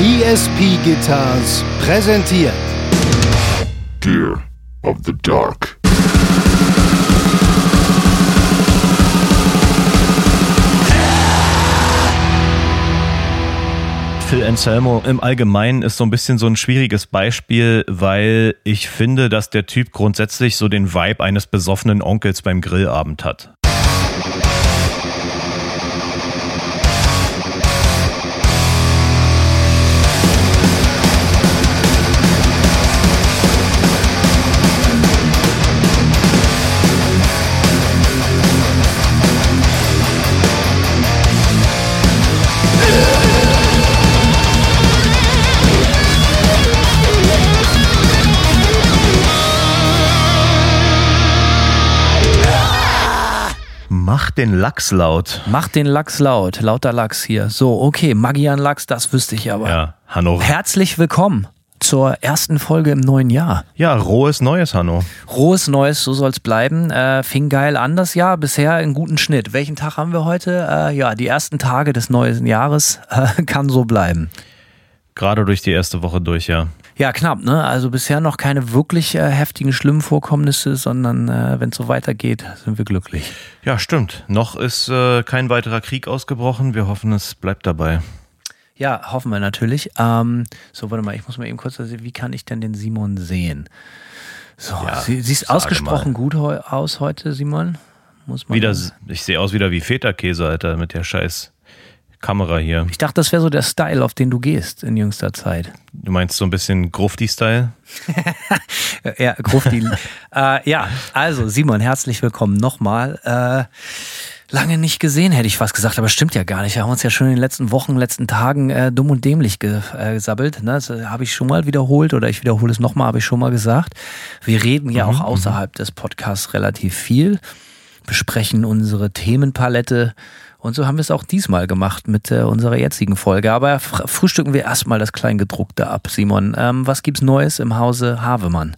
ESP Guitars präsentiert Gear of the Dark. Phil Anselmo im Allgemeinen ist so ein bisschen so ein schwieriges Beispiel, weil ich finde, dass der Typ grundsätzlich so den Vibe eines besoffenen Onkels beim Grillabend hat. Mach den Lachs laut. Mach den Lachs laut, lauter Lachs hier. So, okay, Magian Lachs, das wüsste ich aber. Ja, Hanno. Herzlich willkommen zur ersten Folge im neuen Jahr. Ja, rohes Neues, Hanno. Rohes Neues, so soll's bleiben. Äh, fing geil an das Jahr, bisher einen guten Schnitt. Welchen Tag haben wir heute? Äh, ja, die ersten Tage des neuen Jahres äh, kann so bleiben. Gerade durch die erste Woche durch, ja. Ja, knapp, ne? Also bisher noch keine wirklich äh, heftigen, schlimmen Vorkommnisse, sondern äh, wenn es so weitergeht, sind wir glücklich. Ja, stimmt. Noch ist äh, kein weiterer Krieg ausgebrochen. Wir hoffen, es bleibt dabei. Ja, hoffen wir natürlich. Ähm, so, warte mal, ich muss mal eben kurz, also, wie kann ich denn den Simon sehen? So, Ja, sie, siehst ausgesprochen gut heu aus heute, Simon. Muss man Wieder, ich sehe aus wieder wie Feta-Käse, Alter, mit der scheiß Kamera hier. Ich dachte, das wäre so der Style, auf den du gehst in jüngster Zeit. Du meinst so ein bisschen Grufti-Style? Ja, Grufti. äh, ja, also Simon, herzlich willkommen nochmal. Äh, lange nicht gesehen, hätte ich fast gesagt, aber stimmt ja gar nicht. Wir haben uns ja schon in den letzten Wochen, letzten Tagen äh, dumm und dämlich äh, gesabbelt. Ne? Das äh, habe ich schon mal wiederholt oder ich wiederhole es nochmal, habe ich schon mal gesagt. Wir reden ja auch außerhalb des Podcasts relativ viel, besprechen unsere Themenpalette. Und so haben wir es auch diesmal gemacht mit äh, unserer jetzigen Folge. Aber fr- frühstücken wir erstmal das Kleingedruckte ab, Simon. Ähm, was gibt's Neues im Hause Havemann?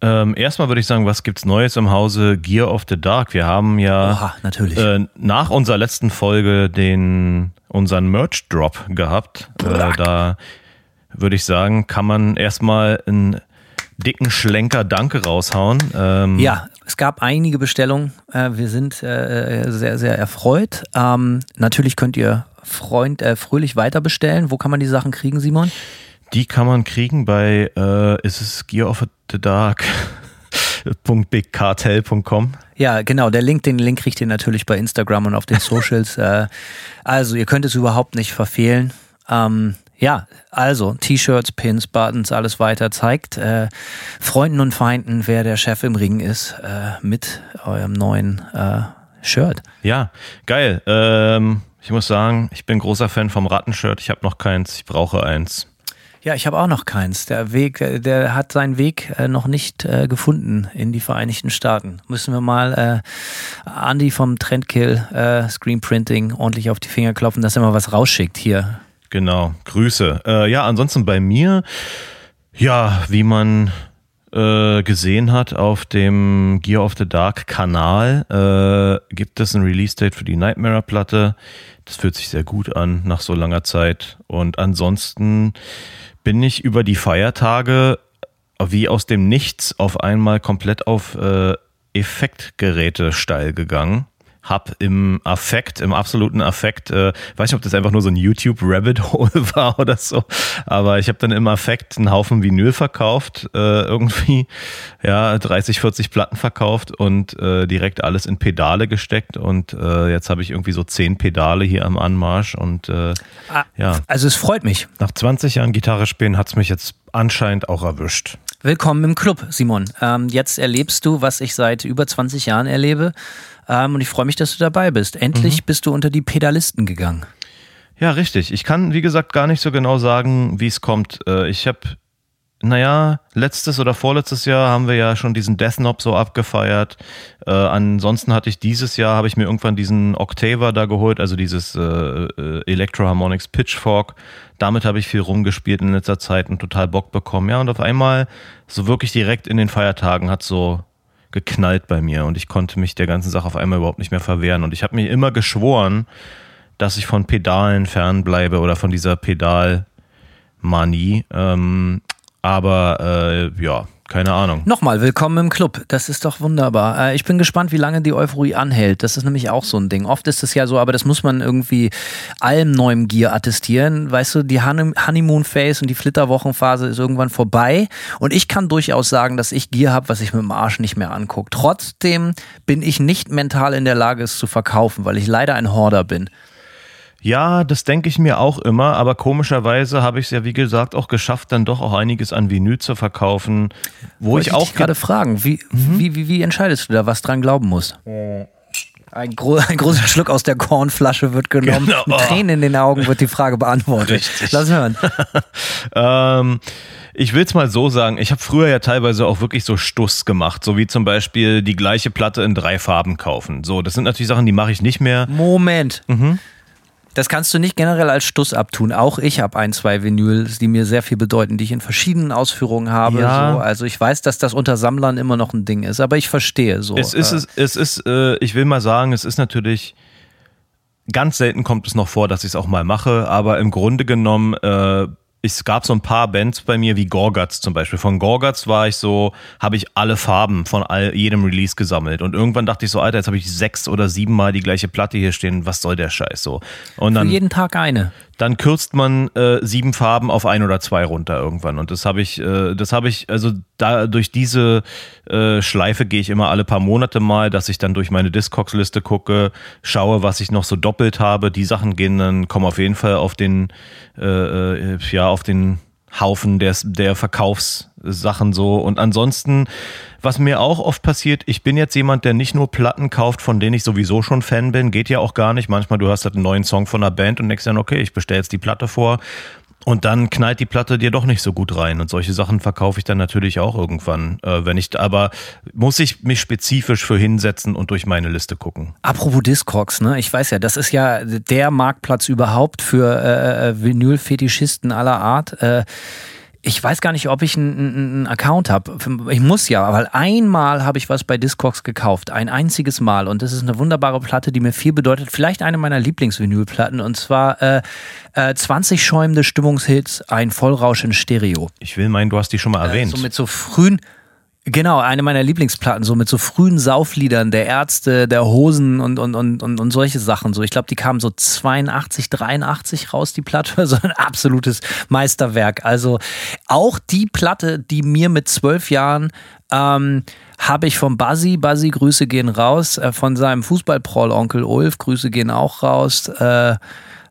Ähm, erstmal würde ich sagen, was gibt's Neues im Hause Gear of the Dark? Wir haben ja Oha, natürlich. äh, nach unserer letzten Folge den unseren Merch Drop gehabt. Äh, da würde ich sagen, kann man erstmal einen dicken Schlenker Danke raushauen. Ähm, Ja, es gab einige Bestellungen. Äh, wir sind äh, sehr, sehr erfreut. Ähm, natürlich könnt ihr Freund, äh, fröhlich weiter bestellen. Wo kann man die Sachen kriegen, Simon? Die kann man kriegen bei äh, ist es Gear of the Dark. .bigcartel.com. Ja, genau. Der Link, den Link kriegt ihr natürlich bei Instagram und auf den Socials. äh, also, ihr könnt es überhaupt nicht verfehlen. Ähm, ja, also T-Shirts, Pins, Buttons, alles weiter zeigt äh, Freunden und Feinden, wer der Chef im Ring ist, äh, mit eurem neuen äh, Shirt. Ja, geil. Ähm, ich muss sagen, ich bin großer Fan vom Rattenshirt. Ich habe noch keins, ich brauche eins. Ja, ich habe auch noch keins. Der Weg, äh, der hat seinen Weg äh, noch nicht äh, gefunden in die Vereinigten Staaten. Müssen wir mal äh, Andy vom Trendkill äh, Screen Printing ordentlich auf die Finger klopfen, dass er mal was rausschickt hier. Genau, Grüße. Äh, ja, ansonsten bei mir, ja, wie man äh, gesehen hat auf dem Gear of the Dark Kanal, äh, gibt es ein Release-Date für die Nightmare-Platte. Das fühlt sich sehr gut an nach so langer Zeit. Und ansonsten bin ich über die Feiertage wie aus dem Nichts auf einmal komplett auf äh, Effektgeräte steil gegangen. Hab im Affekt, im absoluten Affekt, äh, weiß nicht, ob das einfach nur so ein YouTube-Rabbit-Hole war oder so, aber ich habe dann im Affekt einen Haufen Vinyl verkauft, äh, irgendwie, ja, 30, 40 Platten verkauft und äh, direkt alles in Pedale gesteckt und äh, jetzt habe ich irgendwie so 10 Pedale hier am Anmarsch und äh, Ah, ja, Also es freut mich. nach 20 Jahren Gitarre spielen hat's mich jetzt anscheinend auch erwischt. Willkommen im Club, Simon. Ähm, jetzt erlebst du, was ich seit über 20 Jahren erlebe. Ähm, und ich freue mich, dass du dabei bist. Endlich bist du unter die Pedalisten gegangen. Ja, richtig. Ich kann, wie gesagt, gar nicht so genau sagen, wie es kommt. Äh, Ich habe, naja, letztes oder vorletztes Jahr haben wir ja schon diesen Death Knob so abgefeiert. Äh, ansonsten hatte ich dieses Jahr, habe ich mir irgendwann diesen Octaver da geholt, also dieses äh, äh, Electro Harmonics Pitchfork. Damit habe ich viel rumgespielt in letzter Zeit und total Bock bekommen. Ja, und auf einmal, so wirklich direkt in den Feiertagen, hat so geknallt bei mir und ich konnte mich der ganzen Sache auf einmal überhaupt nicht mehr verwehren. Und ich habe mir immer geschworen, dass ich von Pedalen fernbleibe oder von dieser Pedal, Manie. Ähm, aber äh, ja, keine Ahnung. Nochmal, willkommen im Club. Das ist doch wunderbar. Äh, ich bin gespannt, wie lange die Euphorie anhält. Das ist nämlich auch so ein Ding. Oft ist es ja so, aber das muss man irgendwie allem neuem Gear attestieren. Weißt du, die Honeymoon-Phase und die Flitterwochenphase ist irgendwann vorbei. Und ich kann durchaus sagen, dass ich Gear habe, was ich mit dem Arsch nicht mehr angucke. Trotzdem bin ich nicht mental in der Lage, es zu verkaufen, weil ich leider ein Horder bin. Ja, das denke ich mir auch immer, aber komischerweise habe ich es ja, wie gesagt, auch geschafft, dann doch auch einiges an Vinyl zu verkaufen, wo Wollte ich auch dich gerade fragen, wie, wie, wie, wie entscheidest du da, was dran glauben muss? Ein, gro ein großer Schluck aus der Kornflasche wird genommen. Genau. Mit Tränen in den Augen wird die Frage beantwortet. Richtig. Lass hören. Ähm, ich will es mal so sagen, ich habe früher ja teilweise auch wirklich so Stuss gemacht, so wie zum Beispiel die gleiche Platte in drei Farben kaufen. So, das sind natürlich Sachen, die mache ich nicht mehr. Moment. Mhm. Das kannst du nicht generell als Stuss abtun. Auch ich habe ein, zwei Vinyls, die mir sehr viel bedeuten, die ich in verschiedenen Ausführungen habe. Ja. So. Also ich weiß, dass das unter Sammlern immer noch ein Ding ist, aber ich verstehe so. Es ist, äh, es, ist, äh, ich will mal sagen, es ist natürlich, ganz selten kommt es noch vor, dass ich es auch mal mache, aber im Grunde genommen, äh, es gab so ein paar Bands bei mir, wie Gorgatz zum Beispiel. Von Gorgatz war ich so, habe ich alle Farben von all, jedem Release gesammelt. Und irgendwann dachte ich so, Alter, jetzt habe ich sechs oder sieben Mal die gleiche Platte hier stehen. Was soll der Scheiß so? Und für dann, jeden Tag eine. Dann kürzt man äh, sieben Farben auf ein oder zwei runter irgendwann. Und das habe ich, äh, das habe ich, also da durch diese äh, Schleife gehe ich immer alle paar Monate mal, dass ich dann durch meine Discogs-Liste gucke, schaue, was ich noch so doppelt habe. Die Sachen gehen dann, kommen auf jeden Fall auf den, äh, äh, ja, auf den Haufen der, der Verkaufssachen so. Und ansonsten, was mir auch oft passiert, ich bin jetzt jemand, der nicht nur Platten kauft, von denen ich sowieso schon Fan bin, geht ja auch gar nicht. Manchmal du hast halt einen neuen Song von einer Band und denkst dann, okay, ich bestelle jetzt die Platte vor. Und dann knallt die Platte dir doch nicht so gut rein. Und solche Sachen verkaufe ich dann natürlich auch irgendwann. Äh, wenn ich, aber muss ich mich spezifisch für hinsetzen und durch meine Liste gucken. Apropos Discogs, ne? Ich weiß ja, das ist ja der Marktplatz überhaupt für äh, äh, Vinyl-Fetischisten aller Art. Äh, ich weiß gar nicht, ob ich einen, einen Account habe. Ich muss ja, weil einmal habe ich was bei Discogs gekauft. Ein einziges Mal. Und das ist eine wunderbare Platte, die mir viel bedeutet. Vielleicht eine meiner Lieblingsvinylplatten. Und zwar äh, äh, 20 schäumende Stimmungshits, ein Vollrausch in Stereo. Ich will meinen, du hast die schon mal erwähnt. So mit so frühen, genau, eine meiner Lieblingsplatten, so mit so frühen Saufliedern der Ärzte, der Hosen und, und, und, und, und solche Sachen. So, ich glaube, die kamen so 82, 83 raus, die Platte. So ein absolutes Meisterwerk. Also auch die Platte, die mir mit zwölf Jahren ähm, habe ich vom Buzzy, Buzzy, Grüße gehen raus, äh, von seinem Fußballproll Onkel Ulf, Grüße gehen auch raus, äh,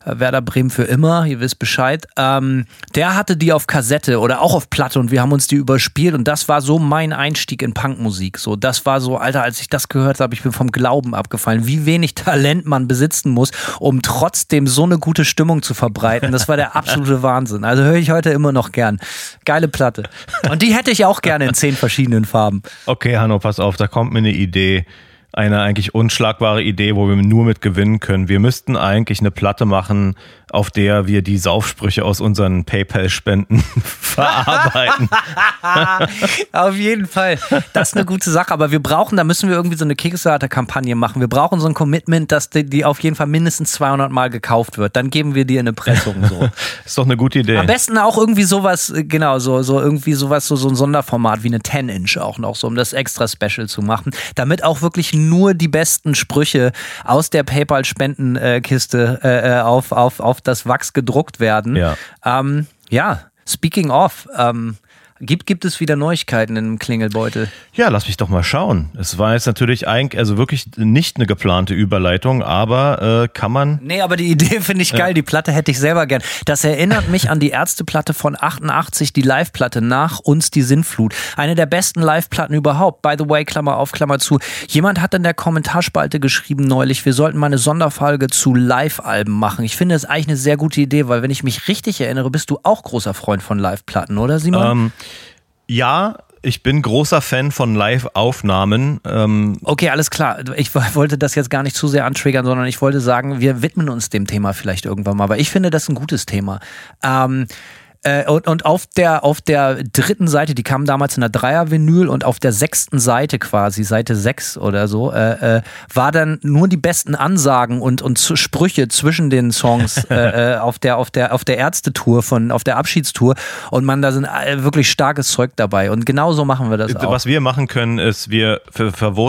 Werder Bremen für immer, ihr wisst Bescheid. Ähm, der hatte die auf Kassette oder auch auf Platte und wir haben uns die überspielt und das war so mein Einstieg in Punkmusik. So, das war so, Alter, als ich das gehört habe, ich bin vom Glauben abgefallen, wie wenig Talent man besitzen muss, um trotzdem so eine gute Stimmung zu verbreiten. Das war der absolute Wahnsinn. Also höre ich heute immer noch gern. Geile Platte. Und die hätte ich auch gerne in zehn verschiedenen Farben. Okay, Hanno, pass auf, da kommt mir eine Idee. Eine eigentlich unschlagbare Idee, wo wir nur mit gewinnen können. Wir müssten eigentlich eine Platte machen, auf der wir die Saufsprüche aus unseren PayPal-Spenden verarbeiten. Auf jeden Fall. Das ist eine gute Sache. Aber wir brauchen, da müssen wir irgendwie so eine Kickstarter-Kampagne machen. Wir brauchen so ein Commitment, dass die, die auf jeden Fall mindestens 200 Mal gekauft wird. Dann geben wir dir eine Pressung. So. Ist doch eine gute Idee. Am besten auch irgendwie sowas, äh, genau, so, so irgendwie sowas, so, so ein Sonderformat wie eine 10-Inch auch noch, so um das extra Special zu machen. Damit auch wirklich nur die besten Sprüche aus der PayPal-Spendenkiste äh, äh, auf, auf, auf das Wachs gedruckt werden. Ja. Ähm, ja, speaking of, ähm, gibt, gibt es wieder Neuigkeiten im Klingelbeutel? Ja, lass mich doch mal schauen. Es war jetzt natürlich eigentlich, also wirklich nicht eine geplante Überleitung, aber äh, kann man. Nee, aber die Idee finde ich geil. Die Platte hätte ich selber gern. Das erinnert mich an die Ärzteplatte von 88, die Live-Platte nach uns die Sinnflut. Eine der besten Live-Platten überhaupt. By the way, Klammer auf, Klammer zu. Jemand hat in der Kommentarspalte geschrieben neulich, wir sollten mal eine Sonderfolge zu Live-Alben machen. Ich finde das eigentlich eine sehr gute Idee, weil wenn ich mich richtig erinnere, bist du auch großer Freund von Live-Platten, oder Simon? Ähm, ja, ich bin großer Fan von Live-Aufnahmen. Ähm, Okay, alles klar. Ich wollte das jetzt gar nicht zu sehr antriggern, sondern ich wollte sagen, wir widmen uns dem Thema vielleicht irgendwann mal, weil ich finde das ein gutes Thema. Ähm, Äh, und, und auf der, auf der dritten Seite, die kam damals in der Dreier-Vinyl und auf der sechsten Seite quasi, Seite 6 oder so, äh, äh, war dann nur die besten Ansagen und, und Sprüche zwischen den Songs äh, äh, auf der, auf der, auf der Ärztetour von, auf der Abschiedstour. Und man, da sind äh, wirklich starkes Zeug dabei. Und genau so machen wir das auch. Was wir machen können, ist, wir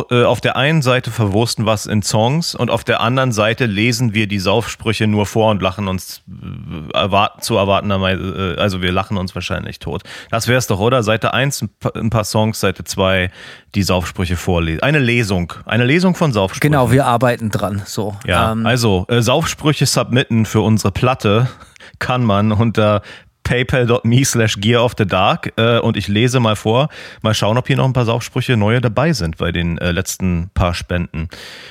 auf der einen Seite verwursten was in Songs und auf der anderen Seite lesen wir die Saufsprüche nur vor und lachen uns erwarten, zu erwartenderweise, also wir lachen uns wahrscheinlich tot. Das wär's doch, oder? Seite 1 ein paar Songs, Seite 2 die Saufsprüche vorlesen. Eine Lesung. Eine Lesung von Saufsprüchen. Genau, wir arbeiten dran. So. Ja, ähm, also äh, Saufsprüche submitten für unsere Platte kann man unter paypal.me slash gear of the dark äh, und ich lese mal vor, mal schauen, ob hier noch ein paar Saufsprüche neue dabei sind bei den äh, letzten paar Spenden.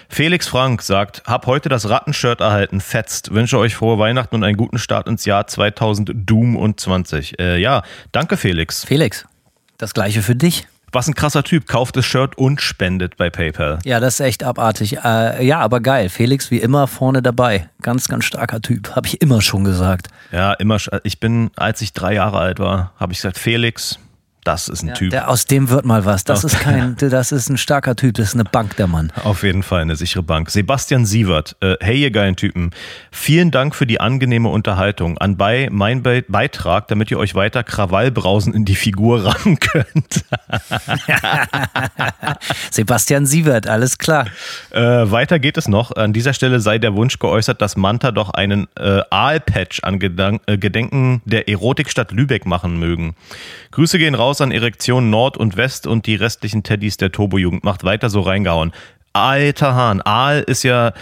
Felix Frank sagt, hab heute das Rattenshirt erhalten, fetzt, wünsche euch frohe Weihnachten und einen guten Start ins Jahr 2000 Doom und 20. Äh, ja, danke Felix. Felix, das gleiche für dich. Was ein krasser Typ, kauft das Shirt und spendet bei PayPal. Ja, das ist echt abartig. Äh, ja, aber geil. Felix wie immer vorne dabei. Ganz, ganz starker Typ. Habe ich immer schon gesagt. Ja, immer. Ich bin, als ich drei Jahre alt war, habe ich gesagt, Felix, das ist ein ja, Typ. Der, aus dem wird mal was. Das ist kein, das ist ein starker Typ. Das ist eine Bank, der Mann. Auf jeden Fall eine sichere Bank. Sebastian Sievert, äh, hey ihr geilen Typen. Vielen Dank für die angenehme Unterhaltung. Anbei mein Be Beitrag, damit ihr euch weiter Krawallbrausen in die Figur rammen könnt. Sebastian Sievert, alles klar. Äh, weiter geht es noch. An dieser Stelle sei der Wunsch geäußert, dass Manta doch einen äh, Aalpatch an Gedank äh, Gedenken der Erotikstadt Lübeck machen mögen. Grüße gehen raus an Erektion Nord und West und die restlichen Teddys der Turbo-Jugend. Macht weiter so reingehauen. Alter Hahn, Aal ist ja,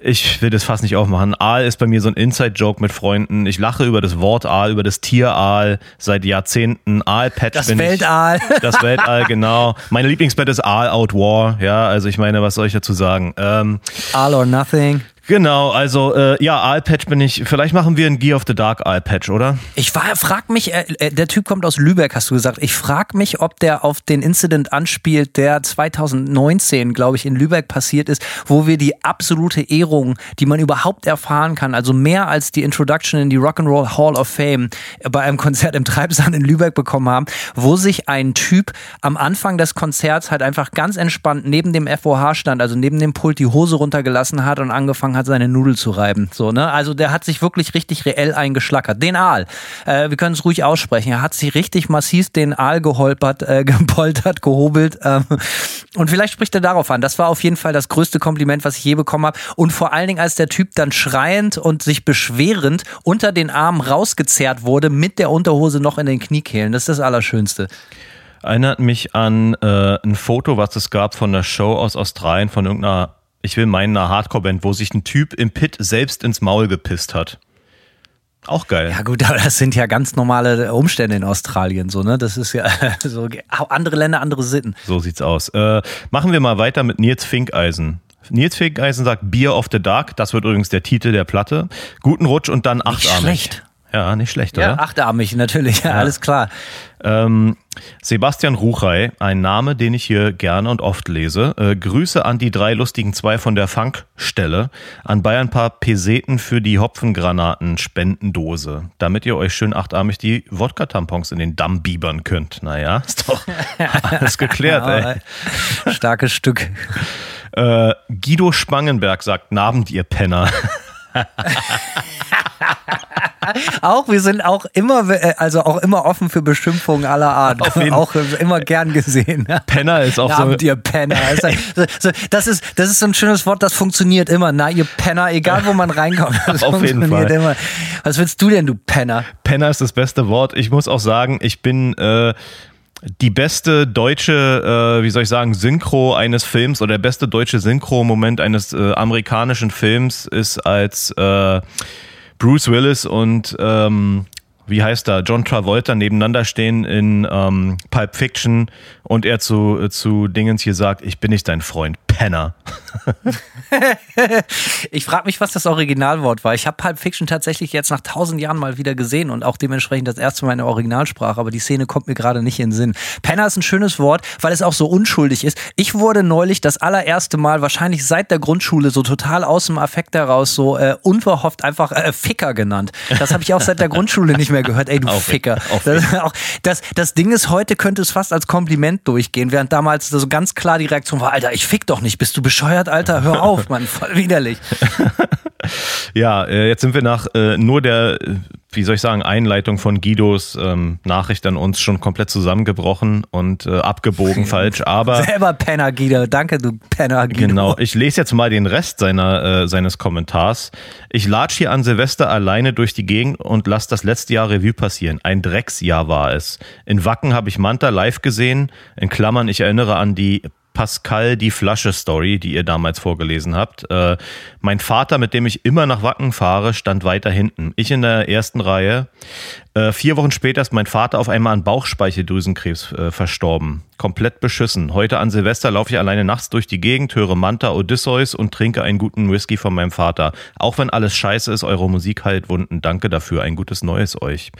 ich will das fast nicht aufmachen. Aal ist bei mir so ein Inside-Joke mit Freunden. Ich lache über das Wort Aal, über das Tier Aal seit Jahrzehnten. Aal-Patch Das Weltaal. Ich. Das Weltall, genau. Meine Lieblingsbett ist Aal Out War. Ja, also ich meine, was soll ich dazu sagen? Ähm, Aal or Nothing. Genau, also äh, ja, Aalpatch bin ich. Vielleicht machen wir ein Gear of the Dark Aalpatch, oder? Ich war, frag mich, äh, äh, der Typ kommt aus Lübeck, hast du gesagt. Ich frag mich, ob der auf den Incident anspielt, der 2019, glaube ich, in Lübeck passiert ist, wo wir die absolute Ehrung, die man überhaupt erfahren kann, also mehr als die Introduction in die Rock'n'Roll Hall of Fame bei einem Konzert im Treibsand in Lübeck bekommen haben, wo sich ein Typ am Anfang des Konzerts halt einfach ganz entspannt neben dem FOH stand, also neben dem Pult die Hose runtergelassen hat und angefangen angefangen hat, seine Nudel zu reiben. So, ne? Also der hat sich wirklich richtig reell eingeschlackert. Den Aal. Äh, wir können es ruhig aussprechen. Er hat sich richtig massiv den Aal geholpert, äh, gepoltert, gehobelt. Ähm, und vielleicht spricht er darauf an. Das war auf jeden Fall das größte Kompliment, was ich je bekommen habe. Und vor allen Dingen, als der Typ dann schreiend und sich beschwerend unter den Armen rausgezerrt wurde, mit der Unterhose noch in den Kniekehlen. Das ist das Allerschönste erinnert mich an äh, ein Foto, was es gab von der Show aus Australien von irgendeiner ich will meinen, eine Hardcore-Band, wo sich ein Typ im Pit selbst ins Maul gepisst hat. Auch geil. Ja gut, aber das sind ja ganz normale Umstände in Australien, so ne? Das ist ja so andere Länder, andere Sitten. So sieht's aus. Äh, machen wir mal weiter mit Nils Finkeisen. Nils Finkeisen sagt Beer of the Dark. Das wird übrigens der Titel der Platte. Guten Rutsch und dann achtarmig. Nicht schlecht. Ja, nicht schlecht, ja, oder? achtarmig, natürlich, ja, ja. alles klar. Ähm, Sebastian Ruchey, ein Name, den ich hier gerne und oft lese. Äh, Grüße an die drei lustigen zwei von der Funkstelle. An Bayern paar Peseten für die Hopfengranaten Spendendose. Damit ihr euch schön achtarmig die Wodka-Tampons in den Damm biebern könnt. Naja, ist doch alles geklärt, ey. Starkes Stück. Äh, Guido Spangenberg sagt, Nabend, ihr Penner. auch, wir sind auch immer, äh, also auch immer offen für Beschimpfungen aller Art. auch immer gern gesehen. Penner ist auch Na, so. ihr Penner. Das ist, das ist so ein schönes Wort, das funktioniert immer. Na, ihr Penner, egal wo man reinkommt. Das Auf jeden Fall. Immer. Was willst du denn, du Penner? Penner ist das beste Wort. Ich muss auch sagen, ich bin, äh, die beste deutsche, äh, wie soll ich sagen, Synchro eines Films oder der beste deutsche Synchro-Moment eines äh, amerikanischen Films ist als äh, Bruce Willis und ähm, wie heißt da, John Travolta nebeneinander stehen in ähm, Pulp Fiction und er zu, äh, zu Dingens hier sagt, ich bin nicht dein Freund, Penner. ich frage mich, was das Originalwort war. Ich habe Pulp Fiction tatsächlich jetzt nach tausend Jahren mal wieder gesehen und auch dementsprechend das erste Mal in der Originalsprache, aber die Szene kommt mir gerade nicht in den Sinn. Penner ist ein schönes Wort, weil es auch so unschuldig ist. Ich wurde neulich das allererste Mal, wahrscheinlich seit der Grundschule, so total aus dem Affekt heraus, so äh, unverhofft einfach äh, Ficker genannt. Das habe ich auch seit der Grundschule nicht mehr mehr gehört. Ey, du Auf- Ficker. auf- Das, auch, das, das Ding ist, heute könnte es fast als Kompliment durchgehen, während damals so ganz klar die Reaktion war, Alter, ich fick doch nicht, bist du bescheuert, Alter? Hör auf, Mann, voll widerlich. Ja, äh, jetzt sind wir nach äh, nur der, äh, wie soll ich sagen, Einleitung von Guidos ähm, Nachricht an uns schon komplett zusammengebrochen und äh, abgebogen falsch. Aber Selber Penner, Guido. Danke, du Penner, Guido. Genau, ich lese jetzt mal den Rest seiner, äh, seines Kommentars. Ich latsch hier an Silvester alleine durch die Gegend und lass das letzte Jahr Revue passieren. Ein Drecksjahr war es. In Wacken habe ich Manta live gesehen. In Klammern, ich erinnere an die Pascal die Flasche Story, die ihr damals vorgelesen habt. Äh, mein Vater, mit dem ich immer nach Wacken fahre, stand weiter hinten. Ich in der ersten Reihe. Äh, vier Wochen später ist mein Vater auf einmal an Bauchspeicheldrüsenkrebs äh, verstorben. Komplett beschissen. Heute an Silvester laufe ich alleine nachts durch die Gegend, höre Manta Odysseus und trinke einen guten Whisky von meinem Vater. Auch wenn alles scheiße ist, eure Musik heilt Wunden. Danke dafür. Ein gutes Neues euch.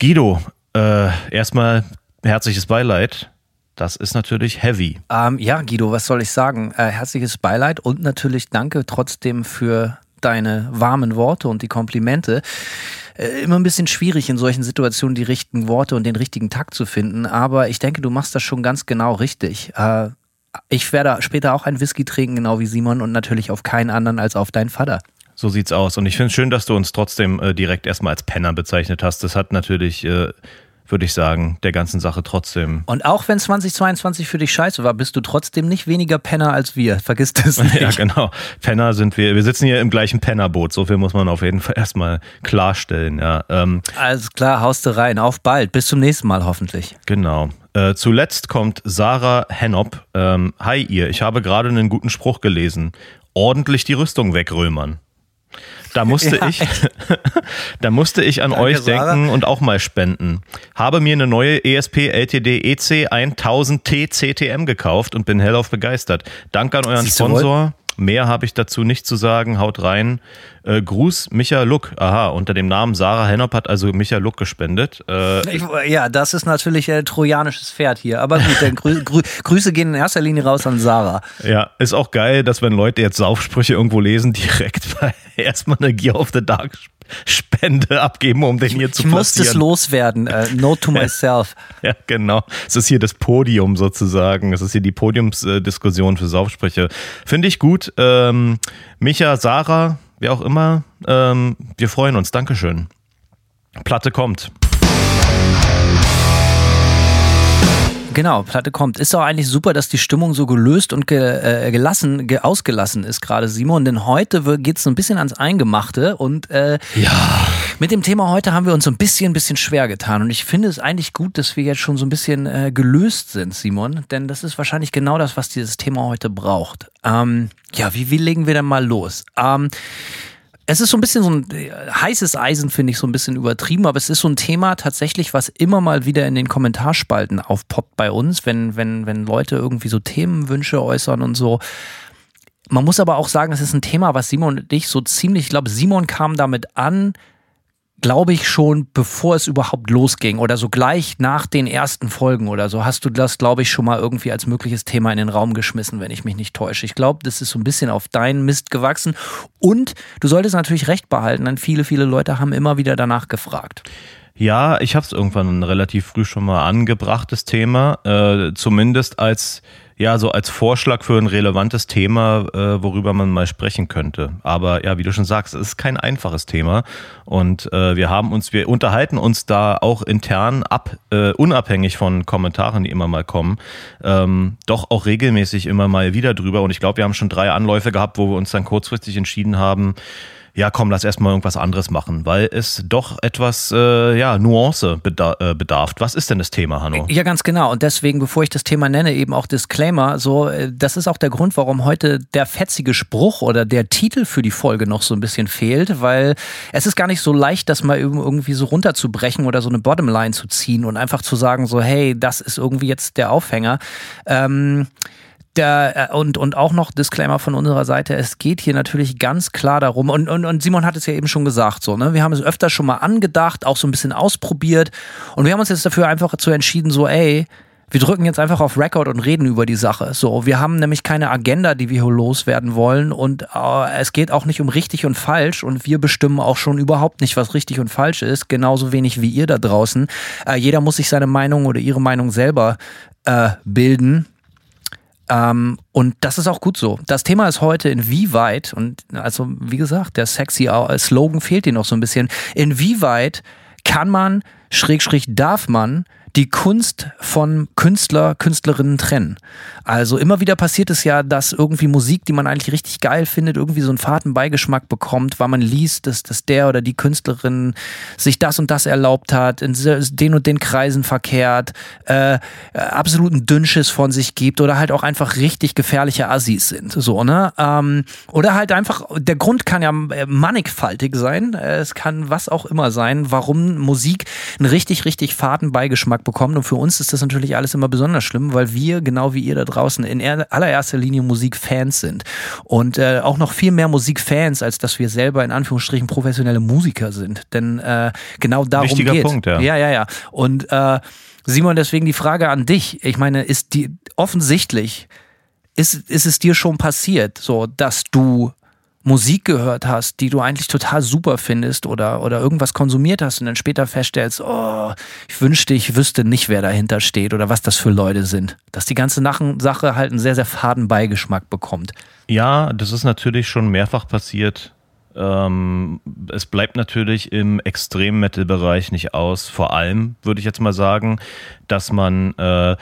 Guido, äh, erstmal herzliches Beileid. Das ist natürlich heavy. Ähm, ja, Guido, was soll ich sagen? Äh, herzliches Beileid und natürlich danke trotzdem für deine warmen Worte und die Komplimente. Äh, immer ein bisschen schwierig in solchen Situationen die richtigen Worte und den richtigen Takt zu finden, aber ich denke, du machst das schon ganz genau richtig. Äh, ich werde später auch ein Whisky trinken, genau wie Simon, und natürlich auf keinen anderen als auf deinen Vater. So sieht's aus. Und ich finde es schön, dass du uns trotzdem äh, direkt erstmal als Penner bezeichnet hast. Das hat natürlich, äh, würde ich sagen, der ganzen Sache trotzdem. Und auch wenn 2022 für dich scheiße war, bist du trotzdem nicht weniger Penner als wir. Vergiss das nicht. Ja, genau. Penner sind wir. Wir sitzen hier im gleichen Pennerboot. So viel muss man auf jeden Fall erstmal klarstellen. Ja, ähm, Alles klar, haust du rein. Auf bald. Bis zum nächsten Mal hoffentlich. genau. Äh, zuletzt kommt Sarah Hennop. Ähm, Hi ihr, ich habe gerade einen guten Spruch gelesen. Ordentlich die Rüstung wegrömern. Da musste Ja. ich, da musste ich an Danke, euch Sarah. denken und auch mal spenden. Habe mir eine neue ESP LTD EC 1000T CTM gekauft und bin hellauf begeistert. Danke an euren du wohl? Mehr habe ich dazu nicht zu sagen. Haut rein. Äh, Gruß Micha Luck. Aha, unter dem Namen Sarah Hennop hat also Micha Luck gespendet. Äh, Ich, ja, das ist natürlich ein trojanisches Pferd hier. Aber gut, dann grü grü Grüße gehen in erster Linie raus an Sarah. ja, ist auch geil, dass wenn Leute jetzt Saufsprüche irgendwo lesen, direkt bei erstmal eine Gear of the Dark Spende abgeben, um den hier zu Ich muss das platzieren. loswerden. Äh, note to myself. Ja, genau. Es ist hier das Podium sozusagen. Es ist hier die Podiumsdiskussion für Saufsprüche. Finde ich gut. Ähm, Micha, Sarah, wer auch immer, ähm, wir freuen uns. Dankeschön. Platte kommt. Genau, Platte kommt. Ist auch eigentlich super, dass die Stimmung so gelöst und ge, äh, gelassen, ge, ausgelassen ist, gerade Simon. Denn heute geht es so ein bisschen ans Eingemachte. Und äh, Ja. mit dem Thema heute haben wir uns so ein bisschen, bisschen schwer getan. Und ich finde es eigentlich gut, dass wir jetzt schon so ein bisschen äh, gelöst sind, Simon. Denn das ist wahrscheinlich genau das, was dieses Thema heute braucht. Ähm, ja, wie, wie legen wir denn mal los? Ähm, es ist so ein bisschen so ein äh, heißes Eisen, finde ich, so ein bisschen übertrieben, aber es ist so ein Thema tatsächlich, was immer mal wieder in den Kommentarspalten aufpoppt bei uns, wenn, wenn, wenn Leute irgendwie so Themenwünsche äußern und so. Man muss aber auch sagen, es ist ein Thema, was Simon und ich so ziemlich, ich glaube, Simon kam damit an, glaube ich schon, bevor es überhaupt losging oder so gleich nach den ersten Folgen oder so, hast du das, glaube ich, schon mal irgendwie als mögliches Thema in den Raum geschmissen, wenn ich mich nicht täusche. Ich glaube, das ist so ein bisschen auf deinen Mist gewachsen und du solltest natürlich recht behalten, denn viele, viele Leute haben immer wieder danach gefragt. Ja, ich habe es irgendwann relativ früh schon mal angebracht, das Thema. Äh, zumindest als ja so als Vorschlag für ein relevantes Thema, äh, worüber man mal sprechen könnte. Aber ja, wie du schon sagst, es ist kein einfaches Thema und äh, wir haben uns, wir unterhalten uns da auch intern ab, äh, unabhängig von Kommentaren, die immer mal kommen, ähm, doch auch regelmäßig immer mal wieder drüber. Und ich glaube, wir haben schon drei Anläufe gehabt, wo wir uns dann kurzfristig entschieden haben, ja komm, lass erstmal irgendwas anderes machen, weil es doch etwas äh, ja, Nuance äh, bedarf. Was ist denn das Thema, Hanno? Ja, ganz genau. Und deswegen, bevor ich das Thema nenne, eben auch Disclaimer. So, äh, das ist auch der Grund, warum heute der fetzige Spruch oder der Titel für die Folge noch so ein bisschen fehlt, weil es ist gar nicht so leicht, das mal irgendwie so runterzubrechen oder so eine Bottomline zu ziehen und einfach zu sagen, so, hey, das ist irgendwie jetzt der Aufhänger. Ähm, der, äh, und, und auch noch Disclaimer von unserer Seite, es geht hier natürlich ganz klar darum, und, und, und Simon hat es ja eben schon gesagt, so, ne? Wir haben es öfter schon mal angedacht, auch so ein bisschen ausprobiert. Und wir haben uns jetzt dafür einfach zu entschieden, so, ey, wir drücken jetzt einfach auf Record und reden über die Sache. So, wir haben nämlich keine Agenda, die wir hier loswerden wollen und äh, es geht auch nicht um richtig und falsch und wir bestimmen auch schon überhaupt nicht, was richtig und falsch ist, genauso wenig wie ihr da draußen. Äh, jeder muss sich seine Meinung oder ihre Meinung selber äh, bilden. Ähm, und das ist auch gut so. Das Thema ist heute, inwieweit, und also wie gesagt, der sexy Slogan fehlt dir noch so ein bisschen, inwieweit kann man, schräg, schräg darf man die Kunst von Künstler, Künstlerinnen trennen. Also immer wieder passiert es ja, dass irgendwie Musik, die man eigentlich richtig geil findet, irgendwie so einen faden Beigeschmack bekommt, weil man liest, dass, dass der oder die Künstlerin sich das und das erlaubt hat, in den und den Kreisen verkehrt, äh, absoluten Dünnschiss von sich gibt oder halt auch einfach richtig gefährliche Assis sind. So, ne? Ähm, oder halt einfach, der Grund kann ja mannigfaltig sein. Es kann was auch immer sein, warum Musik einen richtig, richtig faden Beigeschmack bekommt. Und für uns ist das natürlich alles immer besonders schlimm, weil wir, genau wie ihr da draußen, in allererster Linie Musikfans sind. Und äh, auch noch viel mehr Musikfans, als dass wir selber in Anführungsstrichen professionelle Musiker sind. Denn äh, genau darum Wichtiger geht. Punkt, ja. Ja, ja, ja. Und äh, Simon, deswegen die Frage an dich. Ich meine, ist die offensichtlich ist, ist es dir schon passiert, so dass du Musik gehört hast, die du eigentlich total super findest oder, oder irgendwas konsumiert hast und dann später feststellst, oh, ich wünschte, ich wüsste nicht, wer dahinter steht oder was das für Leute sind. Dass die ganze Sache halt einen sehr, sehr faden Beigeschmack bekommt. Ja, das ist natürlich schon mehrfach passiert. Ähm, es bleibt natürlich im Extrem-Metal-Bereich nicht aus. Vor allem würde ich jetzt mal sagen, dass man äh,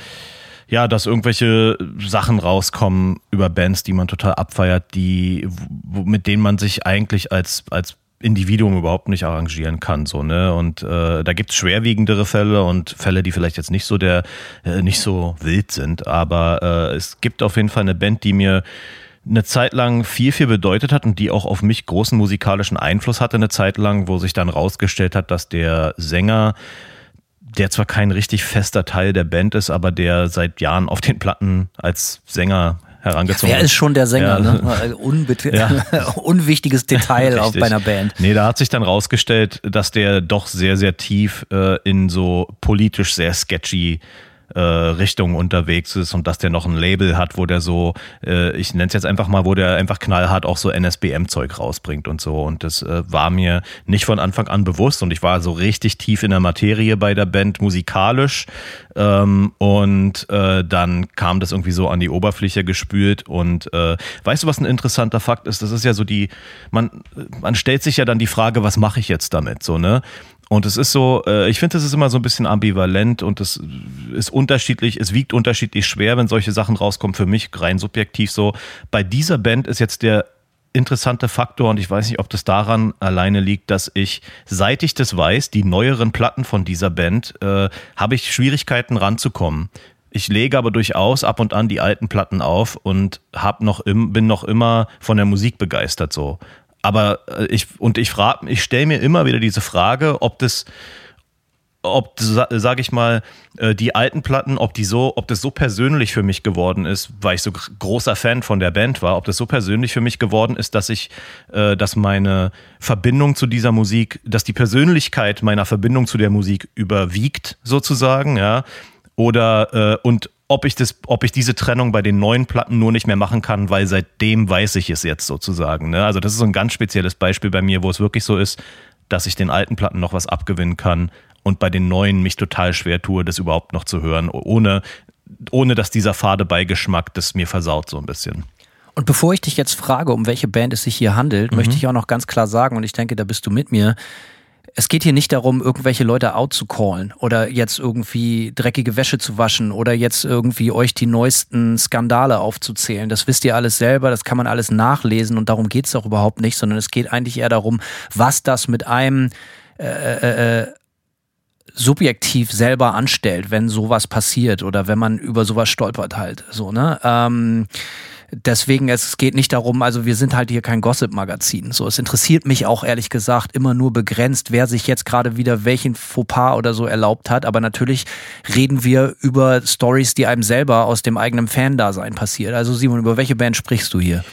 ja, dass irgendwelche Sachen rauskommen über Bands, die man total abfeiert, die, mit denen man sich eigentlich als, als Individuum überhaupt nicht arrangieren kann, so, ne? Und äh, da gibt's schwerwiegendere Fälle und Fälle, die vielleicht jetzt nicht so der, äh, nicht so wild sind, aber äh, es gibt auf jeden Fall eine Band, die mir eine Zeit lang viel, viel bedeutet hat und die auch auf mich großen musikalischen Einfluss hatte, eine Zeit lang, wo sich dann rausgestellt hat, dass der Sänger der zwar kein richtig fester Teil der Band ist, aber der seit Jahren auf den Platten als Sänger herangezogen ja, wer ist schon der Sänger? Ja. Ne? ja. Unwichtiges Detail auf bei einer Band. Nee, da hat sich dann rausgestellt, dass der doch sehr, sehr tief äh, in so politisch sehr sketchy äh, Richtung unterwegs ist und dass der noch ein Label hat, wo der so, äh, ich nenne es jetzt einfach mal, wo der einfach knallhart auch so NSBM-Zeug rausbringt und so. Und das äh, war mir nicht von Anfang an bewusst und ich war so richtig tief in der Materie bei der Band musikalisch. Ähm, und äh, dann kam das irgendwie so an die Oberfläche gespült. Und äh, weißt du, was ein interessanter Fakt ist? Das ist ja so die, man, man stellt sich ja dann die Frage, was mache ich jetzt damit? So, ne? Und es ist so, äh, ich finde, es ist immer so ein bisschen ambivalent und es ist unterschiedlich, es wiegt unterschiedlich schwer, wenn solche Sachen rauskommen. Für mich rein subjektiv so. Bei dieser Band ist jetzt der interessante Faktor und ich weiß nicht, ob das daran alleine liegt, dass ich, seit ich das weiß, die neueren Platten von dieser Band, äh, habe ich Schwierigkeiten ranzukommen. Ich lege aber durchaus ab und an die alten Platten auf und hab noch im, bin noch immer von der Musik begeistert so. Aber äh, ich, und ich frage, ich stelle mir immer wieder diese Frage, ob das, ob, sage ich mal, äh, die alten Platten, ob die so, ob das so persönlich für mich geworden ist, weil ich so großer Fan von der Band war, ob das so persönlich für mich geworden ist, dass ich, äh, dass meine Verbindung zu dieser Musik, dass die Persönlichkeit meiner Verbindung zu der Musik überwiegt, sozusagen, ja, oder und ob ich das, ob ich diese Trennung bei den neuen Platten nur nicht mehr machen kann, weil seitdem weiß ich es jetzt sozusagen. Ne? Also das ist so ein ganz spezielles Beispiel bei mir, wo es wirklich so ist, dass ich den alten Platten noch was abgewinnen kann und bei den neuen mich total schwer tue, das überhaupt noch zu hören, ohne, ohne dass dieser fade Beigeschmack das mir versaut so ein bisschen. Und bevor ich dich jetzt frage, um welche Band es sich hier handelt, mhm. möchte ich auch noch ganz klar sagen, und ich denke, da bist du mit mir, es geht hier nicht darum, irgendwelche Leute out zu callen oder jetzt irgendwie dreckige Wäsche zu waschen oder jetzt irgendwie euch die neuesten Skandale aufzuzählen. Das wisst ihr alles selber, das kann man alles nachlesen und darum geht es auch überhaupt nicht, sondern es geht eigentlich eher darum, was das mit einem äh, äh, äh subjektiv selber anstellt, wenn sowas passiert oder wenn man über sowas stolpert halt. So, ne? Ähm, deswegen, es geht nicht darum, also wir sind halt hier kein Gossip-Magazin. So, es interessiert mich auch ehrlich gesagt immer nur begrenzt, wer sich jetzt gerade wieder welchen Fauxpas oder so erlaubt hat. Aber natürlich reden wir über Stories, die einem selber aus dem eigenen Fan-Dasein passiert. Also Simon, über welche Band sprichst du hier?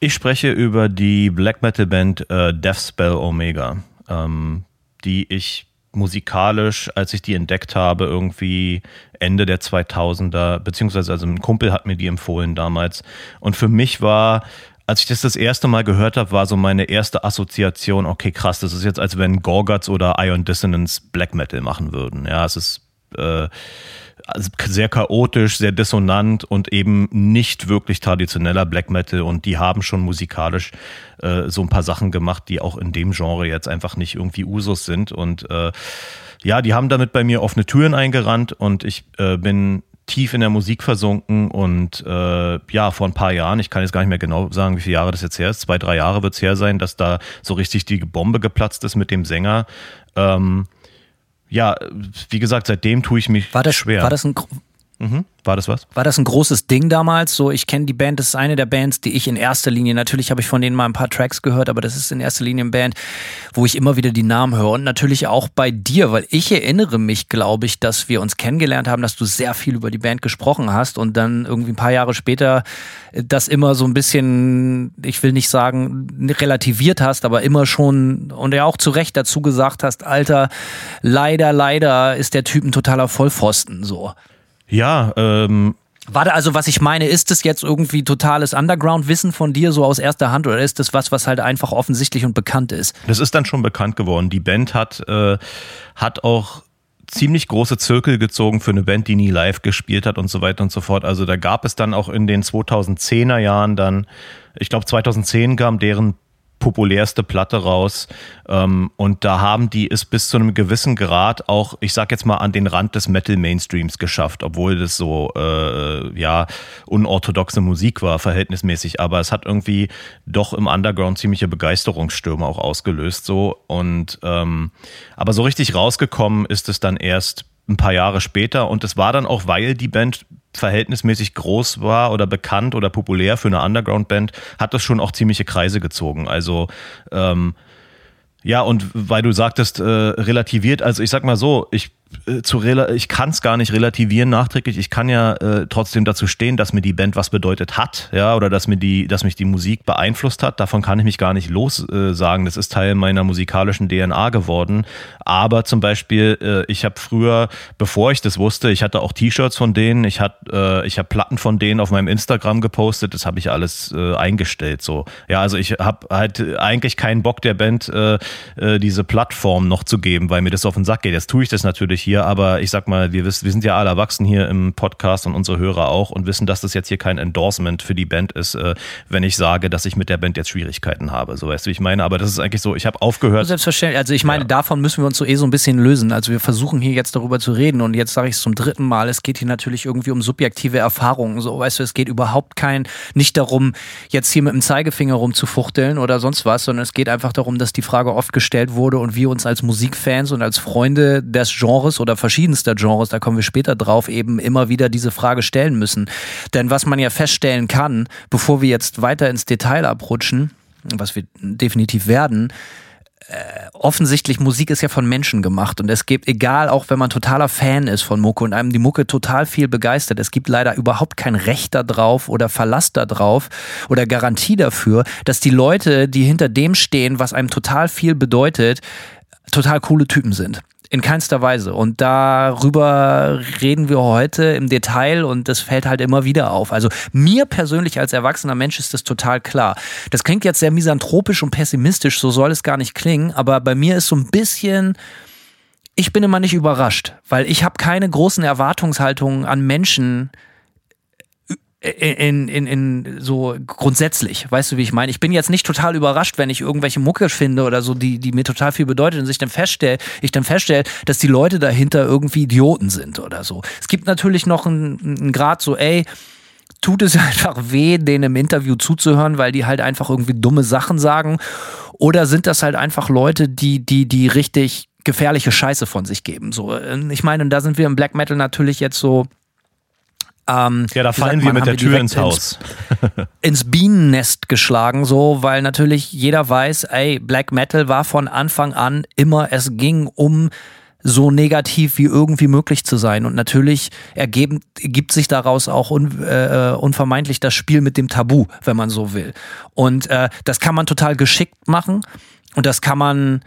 Ich spreche über die Black Metal Band äh, Death Spell Omega, ähm, die ich musikalisch, als ich die entdeckt habe, irgendwie Ende der 2000er, beziehungsweise also ein Kumpel hat mir die empfohlen damals. Und für mich war, als ich das das erste Mal gehört habe, war so meine erste Assoziation, okay, krass, das ist jetzt, als wenn Gorguts oder Ion Dissonance Black Metal machen würden. Ja, es ist äh, sehr chaotisch, sehr dissonant und eben nicht wirklich traditioneller Black Metal. Und die haben schon musikalisch äh, so ein paar Sachen gemacht, die auch in dem Genre jetzt einfach nicht irgendwie Usus sind. Und äh, ja, die haben damit bei mir offene Türen eingerannt und ich äh, bin tief in der Musik versunken. Und äh, ja, vor ein paar Jahren, ich kann jetzt gar nicht mehr genau sagen, wie viele Jahre das jetzt her ist, zwei, drei Jahre wird es her sein, dass da so richtig die Bombe geplatzt ist mit dem Sänger. Ähm, ja, wie gesagt, seitdem tue ich mich war das, schwer. War das ein Mhm. War das was? War das ein großes Ding damals? So, ich kenne die Band, das ist eine der Bands, die ich in erster Linie, natürlich habe ich von denen mal ein paar Tracks gehört, aber das ist in erster Linie eine Band, wo ich immer wieder die Namen höre. Und natürlich auch bei dir, weil ich erinnere mich, glaube ich, dass wir uns kennengelernt haben, dass du sehr viel über die Band gesprochen hast und dann irgendwie ein paar Jahre später das immer so ein bisschen, ich will nicht sagen, relativiert hast, aber immer schon und ja auch zu Recht dazu gesagt hast, Alter, leider, leider ist der Typ ein totaler Vollpfosten, so. Ja, ähm, Warte, also was ich meine, ist das jetzt irgendwie totales Underground-Wissen von dir so aus erster Hand oder ist das was, was halt einfach offensichtlich und bekannt ist? Das ist dann schon bekannt geworden. Die Band hat, äh, hat auch ziemlich große Zirkel gezogen für eine Band, die nie live gespielt hat und so weiter und so fort. Also da gab es dann auch in den 2010er Jahren dann, ich glaube 2010 kam deren populärste Platte raus. Ähm, und da haben die es bis zu einem gewissen Grad auch, ich sag jetzt mal, an den Rand des Metal-Mainstreams geschafft, obwohl das so, äh, ja, unorthodoxe Musik war, verhältnismäßig. Aber es hat irgendwie doch im Underground ziemliche Begeisterungsstürme auch ausgelöst, so. Und, ähm, aber so richtig rausgekommen ist es dann erst ein paar Jahre später und es war dann auch, weil die Band verhältnismäßig groß war oder bekannt oder populär für eine Underground-Band, hat das schon auch ziemliche Kreise gezogen. Also ähm, ja, und weil du sagtest, äh, relativiert, also ich sag mal so, ich zu ich kann es gar nicht relativieren nachträglich. Ich kann ja äh, trotzdem dazu stehen, dass mir die Band was bedeutet hat, ja, oder dass mir die, dass mich die Musik beeinflusst hat. Davon kann ich mich gar nicht los äh, sagen. Das ist Teil meiner musikalischen DNA geworden. Aber zum Beispiel, äh, ich habe früher, bevor ich das wusste, ich hatte auch T-Shirts von denen, ich hatte, äh, ich habe Platten von denen auf meinem Instagram gepostet. Das habe ich alles äh, eingestellt. So, ja, also ich habe halt eigentlich keinen Bock der Band äh, äh, diese Plattform noch zu geben, weil mir das auf den Sack geht. Jetzt tue ich das natürlich natürlich hier, aber ich sag mal, wir, wir sind ja alle erwachsen hier im Podcast und unsere Hörer auch und wissen, dass das jetzt hier kein Endorsement für die Band ist, äh, wenn ich sage, dass ich mit der Band jetzt Schwierigkeiten habe. So weißt du, wie ich meine. Aber das ist eigentlich so, ich habe aufgehört. Selbstverständlich. Also ich meine, ja. davon müssen wir uns so eh so ein bisschen lösen. Also wir versuchen hier jetzt darüber zu reden und jetzt sage ich es zum dritten Mal, es geht hier natürlich irgendwie um subjektive Erfahrungen. So, weißt du, es geht überhaupt kein, nicht darum, jetzt hier mit dem Zeigefinger rumzufuchteln oder sonst was, sondern es geht einfach darum, dass die Frage oft gestellt wurde und wir uns als Musikfans und als Freunde des Genres Genres oder verschiedenster Genres, da kommen wir später drauf, eben immer wieder diese Frage stellen müssen. Denn was man ja feststellen kann, bevor wir jetzt weiter ins Detail abrutschen, was wir definitiv werden, äh, offensichtlich Musik ist ja von Menschen gemacht und es gibt, egal auch wenn man totaler Fan ist von Mucke und einem die Mucke total viel begeistert, es gibt leider überhaupt kein Recht darauf oder Verlass darauf oder Garantie dafür, dass die Leute, die hinter dem stehen, was einem total viel bedeutet, total coole Typen sind. In keinster Weise. Und darüber reden wir heute im Detail und das fällt halt immer wieder auf. Also mir persönlich als erwachsener Mensch ist das total klar. Das klingt jetzt sehr misanthropisch und pessimistisch, so soll es gar nicht klingen, aber bei mir ist so ein bisschen, ich bin immer nicht überrascht, weil ich habe keine großen Erwartungshaltungen an Menschen, in, in, in so grundsätzlich, weißt du, wie ich meine? Ich bin jetzt nicht total überrascht, wenn ich irgendwelche Mucke finde oder so, die, die mir total viel bedeutet und sich dann feststelle, ich dann feststelle, dass die Leute dahinter irgendwie Idioten sind oder so. Es gibt natürlich noch einen, einen Grad so, ey, tut es einfach weh, denen im Interview zuzuhören, weil die halt einfach irgendwie dumme Sachen sagen? Oder sind das halt einfach Leute, die, die, die richtig gefährliche Scheiße von sich geben? So, ich meine, da sind wir im Black Metal natürlich jetzt so ähm, ja, da fallen wir mit der Tür ins Haus. Ins, ins Bienennest geschlagen, so, weil natürlich jeder weiß, ey, Black Metal war von Anfang an immer, es ging um so negativ wie irgendwie möglich zu sein. Und natürlich ergeben, ergibt sich daraus auch un, äh, unvermeidlich das Spiel mit dem Tabu, wenn man so will. Und äh, das kann man total geschickt machen und das kann man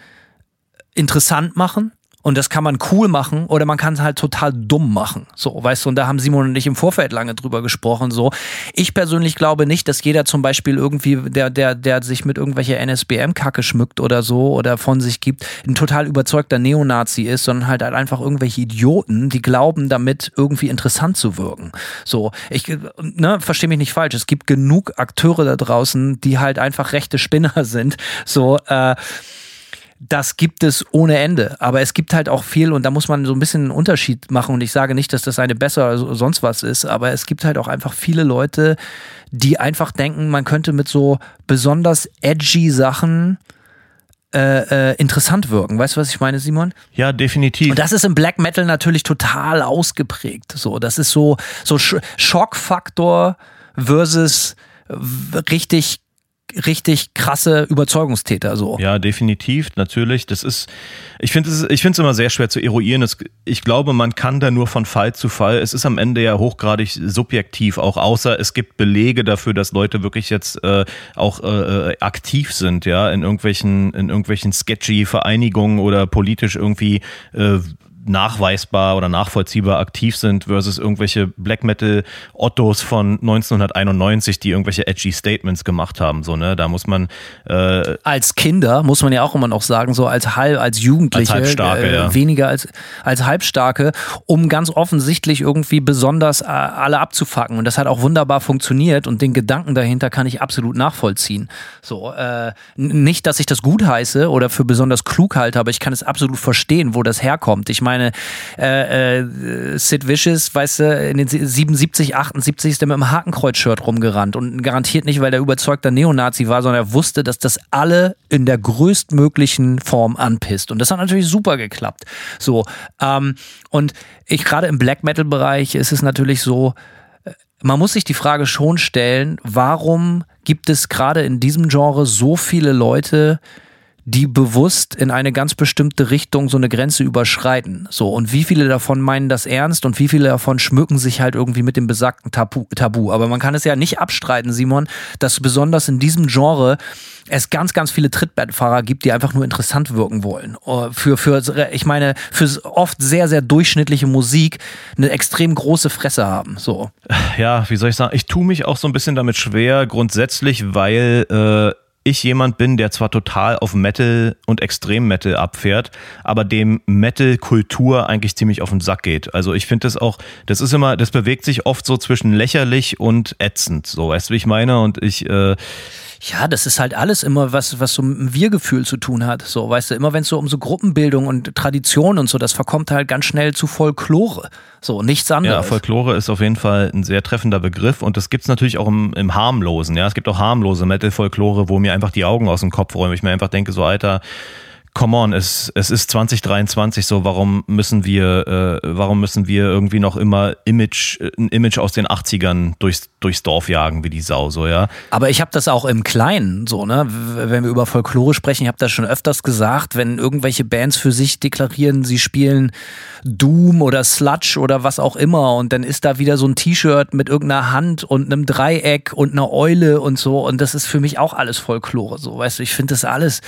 interessant machen Und das kann man cool machen oder man kann es halt total dumm machen. So, weißt du, und da haben Simon und ich im Vorfeld lange drüber gesprochen. So, ich persönlich glaube nicht, dass jeder zum Beispiel irgendwie, der, der, der sich mit irgendwelcher NSBM-Kacke schmückt oder so oder von sich gibt, ein total überzeugter Neonazi ist, sondern halt, halt einfach irgendwelche Idioten, die glauben, damit irgendwie interessant zu wirken. So, ich, ne, verstehe mich nicht falsch. Es gibt genug Akteure da draußen, die halt einfach rechte Spinner sind. So, äh, das gibt es ohne Ende. Aber es gibt halt auch viel und da muss man so ein bisschen einen Unterschied machen. Und ich sage nicht, dass das eine besser oder sonst was ist, aber es gibt halt auch einfach viele Leute, die einfach denken, man könnte mit so besonders edgy Sachen äh, äh, interessant wirken. Weißt du, was ich meine, Simon? Ja, definitiv. Und das ist im Black Metal natürlich total ausgeprägt. So, das ist so, so Schockfaktor versus richtig richtig krasse Überzeugungstäter so. Ja, definitiv, natürlich. Das ist, ich finde es, ich immer sehr schwer zu eruieren. Es, ich glaube, man kann da nur von Fall zu Fall. Es ist am Ende ja hochgradig subjektiv, auch außer es gibt Belege dafür, dass Leute wirklich jetzt äh, auch äh, aktiv sind, ja, in irgendwelchen, in irgendwelchen sketchy Vereinigungen oder politisch irgendwie äh, nachweisbar oder nachvollziehbar aktiv sind versus irgendwelche Black Metal Ottos von 1991, die irgendwelche edgy Statements gemacht haben. So, ne, da muss man äh, als Kinder muss man ja auch immer noch sagen, so als halb als Jugendliche als Halbstarke, äh, ja. weniger als als Halbstarke, um ganz offensichtlich irgendwie besonders äh, alle abzufacken. Und das hat auch wunderbar funktioniert und den Gedanken dahinter kann ich absolut nachvollziehen. So äh, nicht, dass ich das gut heiße oder für besonders klug halte, aber ich kann es absolut verstehen, wo das herkommt. Ich meine meine, äh, äh, Sid Vicious, weißt du, in den 77, 78 ist er mit einem Hakenkreuz-Shirt rumgerannt und garantiert nicht, weil er überzeugter Neonazi war, sondern er wusste, dass das alle in der größtmöglichen Form anpisst. Und das hat natürlich super geklappt. So, ähm, und ich gerade im Black Metal-Bereich ist es natürlich so, äh, man muss sich die Frage schon stellen, warum gibt es gerade in diesem Genre so viele Leute, die bewusst in eine ganz bestimmte Richtung so eine Grenze überschreiten. So, und wie viele davon meinen das ernst und wie viele davon schmücken sich halt irgendwie mit dem besagten Tabu. Tabu. Aber man kann es ja nicht abstreiten, Simon, dass besonders in diesem Genre es ganz, ganz viele Trittbettfahrer gibt, die einfach nur interessant wirken wollen. Oh, für, für, ich meine, für oft sehr, sehr durchschnittliche Musik eine extrem große Fresse haben. So. Ja, wie soll ich sagen? Ich tue mich auch so ein bisschen damit schwer, grundsätzlich, weil äh, ich jemand bin, der zwar total auf Metal und Extrem-Metal abfährt, aber dem Metal-Kultur eigentlich ziemlich auf den Sack geht. Also ich finde das auch, das ist immer, das bewegt sich oft so zwischen lächerlich und ätzend. So, weißt du, wie ich meine? Und ich, äh, ja, das ist halt alles immer was, was so mit dem Wir-Gefühl zu tun hat. So, weißt du, immer wenn es so um so Gruppenbildung und Tradition und so, das verkommt halt ganz schnell zu Folklore. So, nichts anderes. Ja, Folklore ist auf jeden Fall ein sehr treffender Begriff und das gibt's natürlich auch im, im harmlosen. Ja, es gibt auch harmlose Metal-Folklore, wo mir einfach die Augen aus dem Kopf räumen. Ich mir einfach denke, so, Alter, come on, es, es ist 2023 so, warum müssen wir, äh, warum müssen wir irgendwie noch immer Image, ein Image aus den 80ern durchs, durchs Dorf jagen wie die Sau, so, ja. Aber ich habe das auch im Kleinen, so, ne, wenn wir über Folklore sprechen, ich habe das schon öfters gesagt, wenn irgendwelche Bands für sich deklarieren, sie spielen Doom oder Sludge oder was auch immer und dann ist da wieder so ein T-Shirt mit irgendeiner Hand und einem Dreieck und einer Eule und so und das ist für mich auch alles Folklore, so, weißt du, ich finde das alles,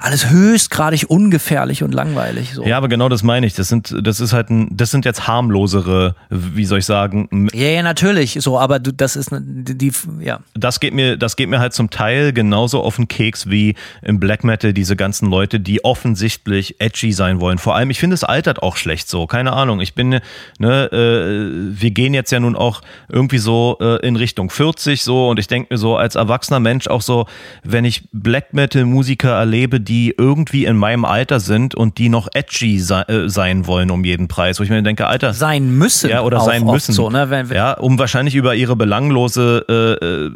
alles höchst höchstgradig ungefährlich und langweilig. So. Ja, aber genau das meine ich. Das sind, das ist halt ein, das sind jetzt harmlosere, wie soll ich sagen? Ja, ja, natürlich. So, aber du, das ist die, die, ja. Das geht mir, das geht mir halt zum Teil genauso auf den Keks wie im Black Metal diese ganzen Leute, die offensichtlich edgy sein wollen. Vor allem, ich finde, es altert auch schlecht so. Keine Ahnung. Ich bin, ne, äh, wir gehen jetzt ja nun auch irgendwie so äh, in Richtung 40 so und ich denke mir so als erwachsener Mensch auch so, wenn ich Black Metal Musiker erlebe, die irgendwie die in meinem Alter sind und die noch edgy se äh, sein wollen um jeden Preis. Wo ich mir denke, Alter. Sein müssen. Ja, oder sein müssen. So, ne? wenn, wenn ja, um wahrscheinlich über ihre belanglose äh, äh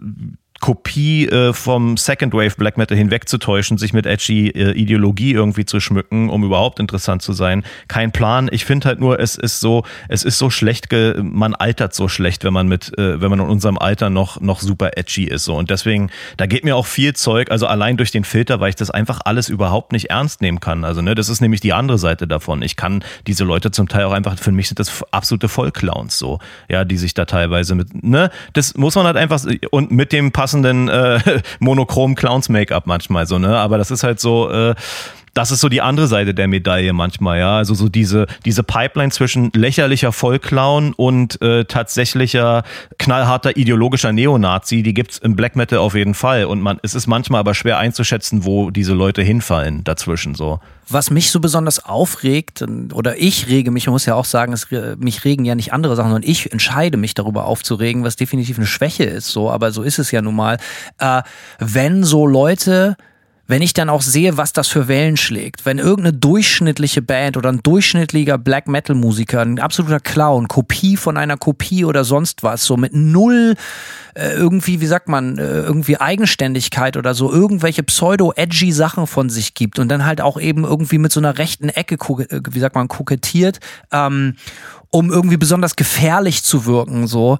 Kopie äh, vom Second Wave Black Metal hinwegzutäuschen, sich mit edgy äh, Ideologie irgendwie zu schmücken, um überhaupt interessant zu sein. Kein Plan. Ich finde halt nur, es ist so, es ist so schlecht, man altert so schlecht, wenn man mit, äh, wenn man in unserem Alter noch, noch super edgy ist. So. Und deswegen, da geht mir auch viel Zeug, also allein durch den Filter, weil ich das einfach alles überhaupt nicht ernst nehmen kann. Also, ne, das ist nämlich die andere Seite davon. Ich kann diese Leute zum Teil auch einfach, für mich sind das absolute Vollclowns so, ja, die sich da teilweise mit, ne, das muss man halt einfach, und mit dem passenden äh, monochrom Clowns-Make-up manchmal so, ne? Aber das ist halt so, äh, das ist so die andere Seite der Medaille manchmal, ja. Also so diese, diese Pipeline zwischen lächerlicher Vollclown und äh, tatsächlicher knallharter ideologischer Neonazi, die gibt's im Black Metal auf jeden Fall. Und man, es ist manchmal aber schwer einzuschätzen, wo diese Leute hinfallen dazwischen so. Was mich so besonders aufregt, oder ich rege mich, man muss ja auch sagen, es, mich regen ja nicht andere Sachen, sondern ich entscheide mich darüber aufzuregen, was definitiv eine Schwäche ist, so, aber so ist es ja nun mal. Äh, wenn so Leute wenn ich dann auch sehe, was das für Wellen schlägt, wenn irgendeine durchschnittliche Band oder ein durchschnittlicher Black Metal Musiker, ein absoluter Clown, Kopie von einer Kopie oder sonst was, so mit null äh, irgendwie, wie sagt man, äh, irgendwie Eigenständigkeit oder so, irgendwelche pseudo-edgy Sachen von sich gibt und dann halt auch eben irgendwie mit so einer rechten Ecke, äh, wie sagt man, kokettiert, ähm, um irgendwie besonders gefährlich zu wirken, so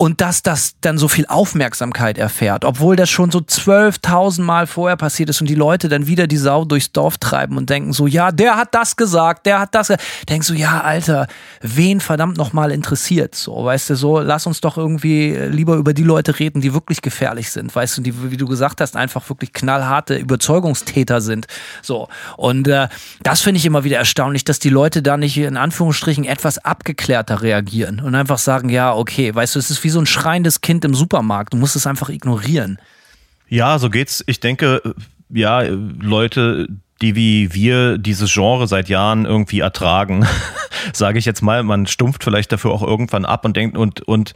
und dass das dann so viel Aufmerksamkeit erfährt, obwohl das schon so 12.000 Mal vorher passiert ist und die Leute dann wieder die Sau durchs Dorf treiben und denken so, ja, der hat das gesagt, der hat das, denkst du, ja, Alter, wen verdammt nochmal interessiert, so, weißt du, so, lass uns doch irgendwie lieber über die Leute reden, die wirklich gefährlich sind, weißt du, die, wie du gesagt hast, einfach wirklich knallharte Überzeugungstäter sind, so, und äh, das finde ich immer wieder erstaunlich, dass die Leute da nicht in Anführungsstrichen etwas abgeklärter reagieren und einfach sagen, ja, okay, weißt du, es ist wie wie so ein schreiendes Kind im Supermarkt. Du musst es einfach ignorieren. Ja, so geht's. Ich denke, ja, Leute, die wie wir dieses Genre seit Jahren irgendwie ertragen, sage ich jetzt mal, man stumpft vielleicht dafür auch irgendwann ab und denkt und und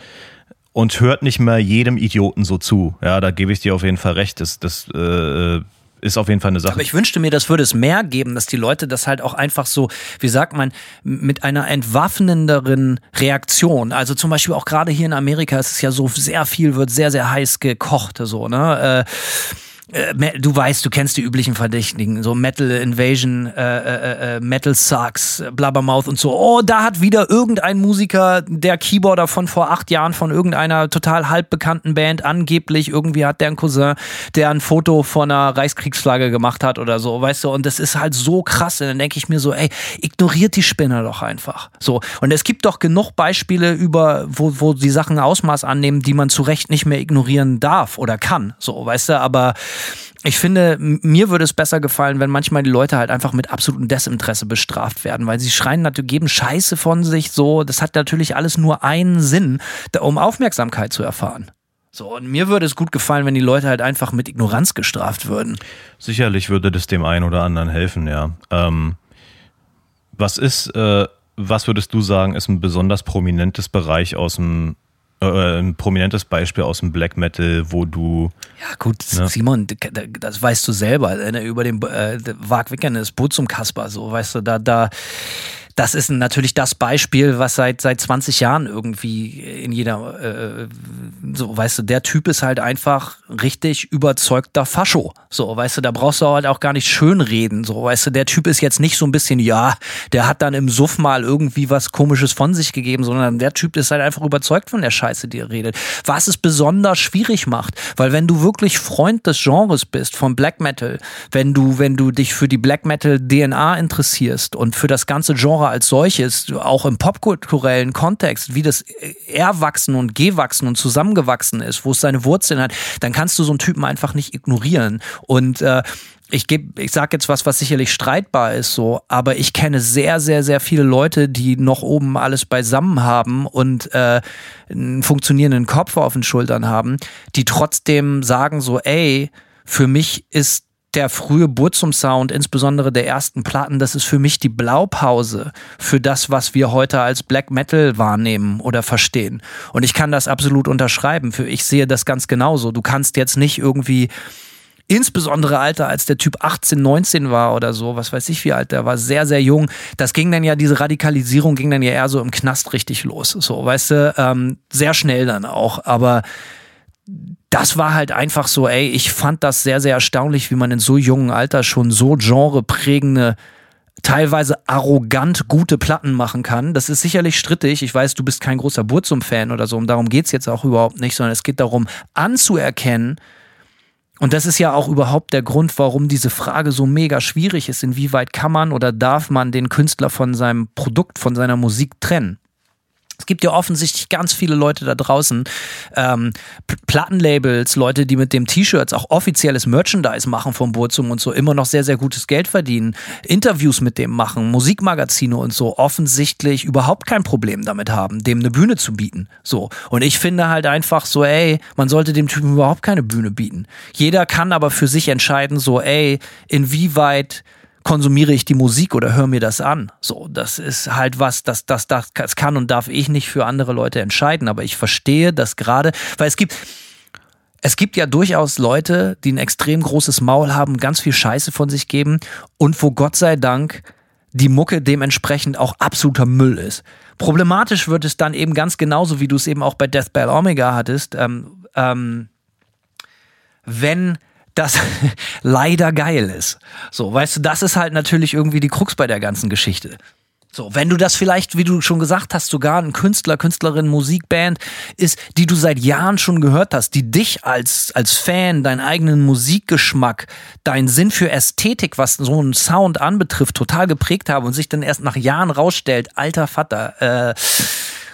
und hört nicht mehr jedem Idioten so zu. Ja, da gebe ich dir auf jeden Fall recht. Das, das äh, ist auf jeden Fall eine Sache. Aber ich wünschte mir, das würde es mehr geben, dass die Leute das halt auch einfach so, wie sagt man, mit einer entwaffnenderen Reaktion. Also zum Beispiel auch gerade hier in Amerika ist es ja so sehr viel, wird sehr, sehr heiß gekocht, so, ne? Äh, du weißt, du kennst die üblichen Verdächtigen, so Metal Invasion, äh, äh, äh, Metal Sucks, Blabbermouth und so. Oh, da hat wieder irgendein Musiker, der Keyboarder von vor acht Jahren von irgendeiner total halbbekannten Band, angeblich irgendwie hat der einen Cousin, der ein Foto von einer Reichskriegsflagge gemacht hat oder so, weißt du, und das ist halt so krass. Und dann denke ich mir so, ey, ignoriert die Spinner doch einfach. So. Und es gibt doch genug Beispiele über, wo, wo die Sachen Ausmaß annehmen, die man zu Recht nicht mehr ignorieren darf oder kann. So, weißt du, aber ich finde, mir würde es besser gefallen, wenn manchmal die Leute halt einfach mit absolutem Desinteresse bestraft werden, weil sie schreien natürlich, geben Scheiße von sich so. Das hat natürlich alles nur einen Sinn, um Aufmerksamkeit zu erfahren. So, und mir würde es gut gefallen, wenn die Leute halt einfach mit Ignoranz gestraft würden. Sicherlich würde das dem einen oder anderen helfen, ja. Ähm, was ist, äh, was würdest du sagen, ist ein besonders prominentes Bereich aus dem äh, ein prominentes Beispiel aus dem Black Metal, wo du. Ja, gut, ne? Simon, das weißt du selber. Ne, über den äh, Wag Wickern ist Boot zum Kasper, so, weißt du, da, da das ist natürlich das Beispiel, was seit seit 20 Jahren irgendwie in jeder äh, so weißt du, der Typ ist halt einfach richtig überzeugter Fascho. So, weißt du, da brauchst du halt auch gar nicht schönreden. So, weißt du, der Typ ist jetzt nicht so ein bisschen, ja, der hat dann im Suff mal irgendwie was komisches von sich gegeben, sondern der Typ ist halt einfach überzeugt von der Scheiße, die er redet. Was es besonders schwierig macht, weil wenn du wirklich Freund des Genres bist von Black Metal, wenn du wenn du dich für die Black Metal DNA interessierst und für das ganze Genre Genre als solches, auch im popkulturellen Kontext, wie das erwachsen und gewachsen und zusammengewachsen ist, wo es seine Wurzeln hat, dann kannst du so einen Typen einfach nicht ignorieren. Und äh, ich gebe, ich sage jetzt was, was sicherlich streitbar ist, so, aber ich kenne sehr, sehr, sehr viele Leute, die noch oben alles beisammen haben und äh, einen funktionierenden Kopf auf den Schultern haben, die trotzdem sagen so, ey, für mich ist der frühe Burzum-Sound, insbesondere der ersten Platten, das ist für mich die Blaupause für das, was wir heute als Black Metal wahrnehmen oder verstehen. Und ich kann das absolut unterschreiben. Für ich sehe das ganz genauso. Du kannst jetzt nicht irgendwie insbesondere Alter, als der Typ 18, 19 war oder so, was weiß ich wie alt, der war sehr, sehr jung. Das ging dann ja, diese Radikalisierung ging dann ja eher so im Knast richtig los. So, weißt du, ähm, sehr schnell dann auch. Aber das war halt einfach so, ey, ich fand das sehr, sehr erstaunlich, wie man in so jungen Alter schon so genreprägende teilweise arrogant gute Platten machen kann. Das ist sicherlich strittig. Ich weiß, du bist kein großer Burzum-Fan oder so. Und darum geht's jetzt auch überhaupt nicht, sondern es geht darum, anzuerkennen, und das ist ja auch überhaupt der Grund, warum diese Frage so mega schwierig ist. Inwieweit kann man oder darf man den Künstler von seinem Produkt, von seiner Musik trennen? Es gibt ja offensichtlich ganz viele Leute da draußen, ähm, Plattenlabels, Leute, die mit dem T-Shirts auch offizielles Merchandise machen vom Burzum und so, immer noch sehr, sehr gutes Geld verdienen, Interviews mit dem machen, Musikmagazine und so, offensichtlich überhaupt kein Problem damit haben, dem eine Bühne zu bieten. So. Und ich finde halt einfach so, ey, man sollte dem Typen überhaupt keine Bühne bieten. Jeder kann aber für sich entscheiden, so, ey, inwieweit konsumiere ich die Musik oder höre mir das an. So, das ist halt was, das, das, das, kann und darf ich nicht für andere Leute entscheiden. Aber ich verstehe das gerade, weil es gibt, es gibt ja durchaus Leute, die ein extrem großes Maul haben, ganz viel Scheiße von sich geben und wo Gott sei Dank die Mucke dementsprechend auch absoluter Müll ist. Problematisch wird es dann eben ganz genauso, wie du es eben auch bei Death Bell Omega hattest, ähm, ähm, wenn das leider geil ist. So, weißt du, das ist halt natürlich irgendwie die Krux bei der ganzen Geschichte. So, wenn du das vielleicht, wie du schon gesagt hast, sogar ein Künstler, Künstlerin, Musikband ist, die du seit Jahren schon gehört hast, die dich als, als Fan, deinen eigenen Musikgeschmack, deinen Sinn für Ästhetik, was so einen Sound anbetrifft, total geprägt haben und sich dann erst nach Jahren rausstellt, alter Vater, äh,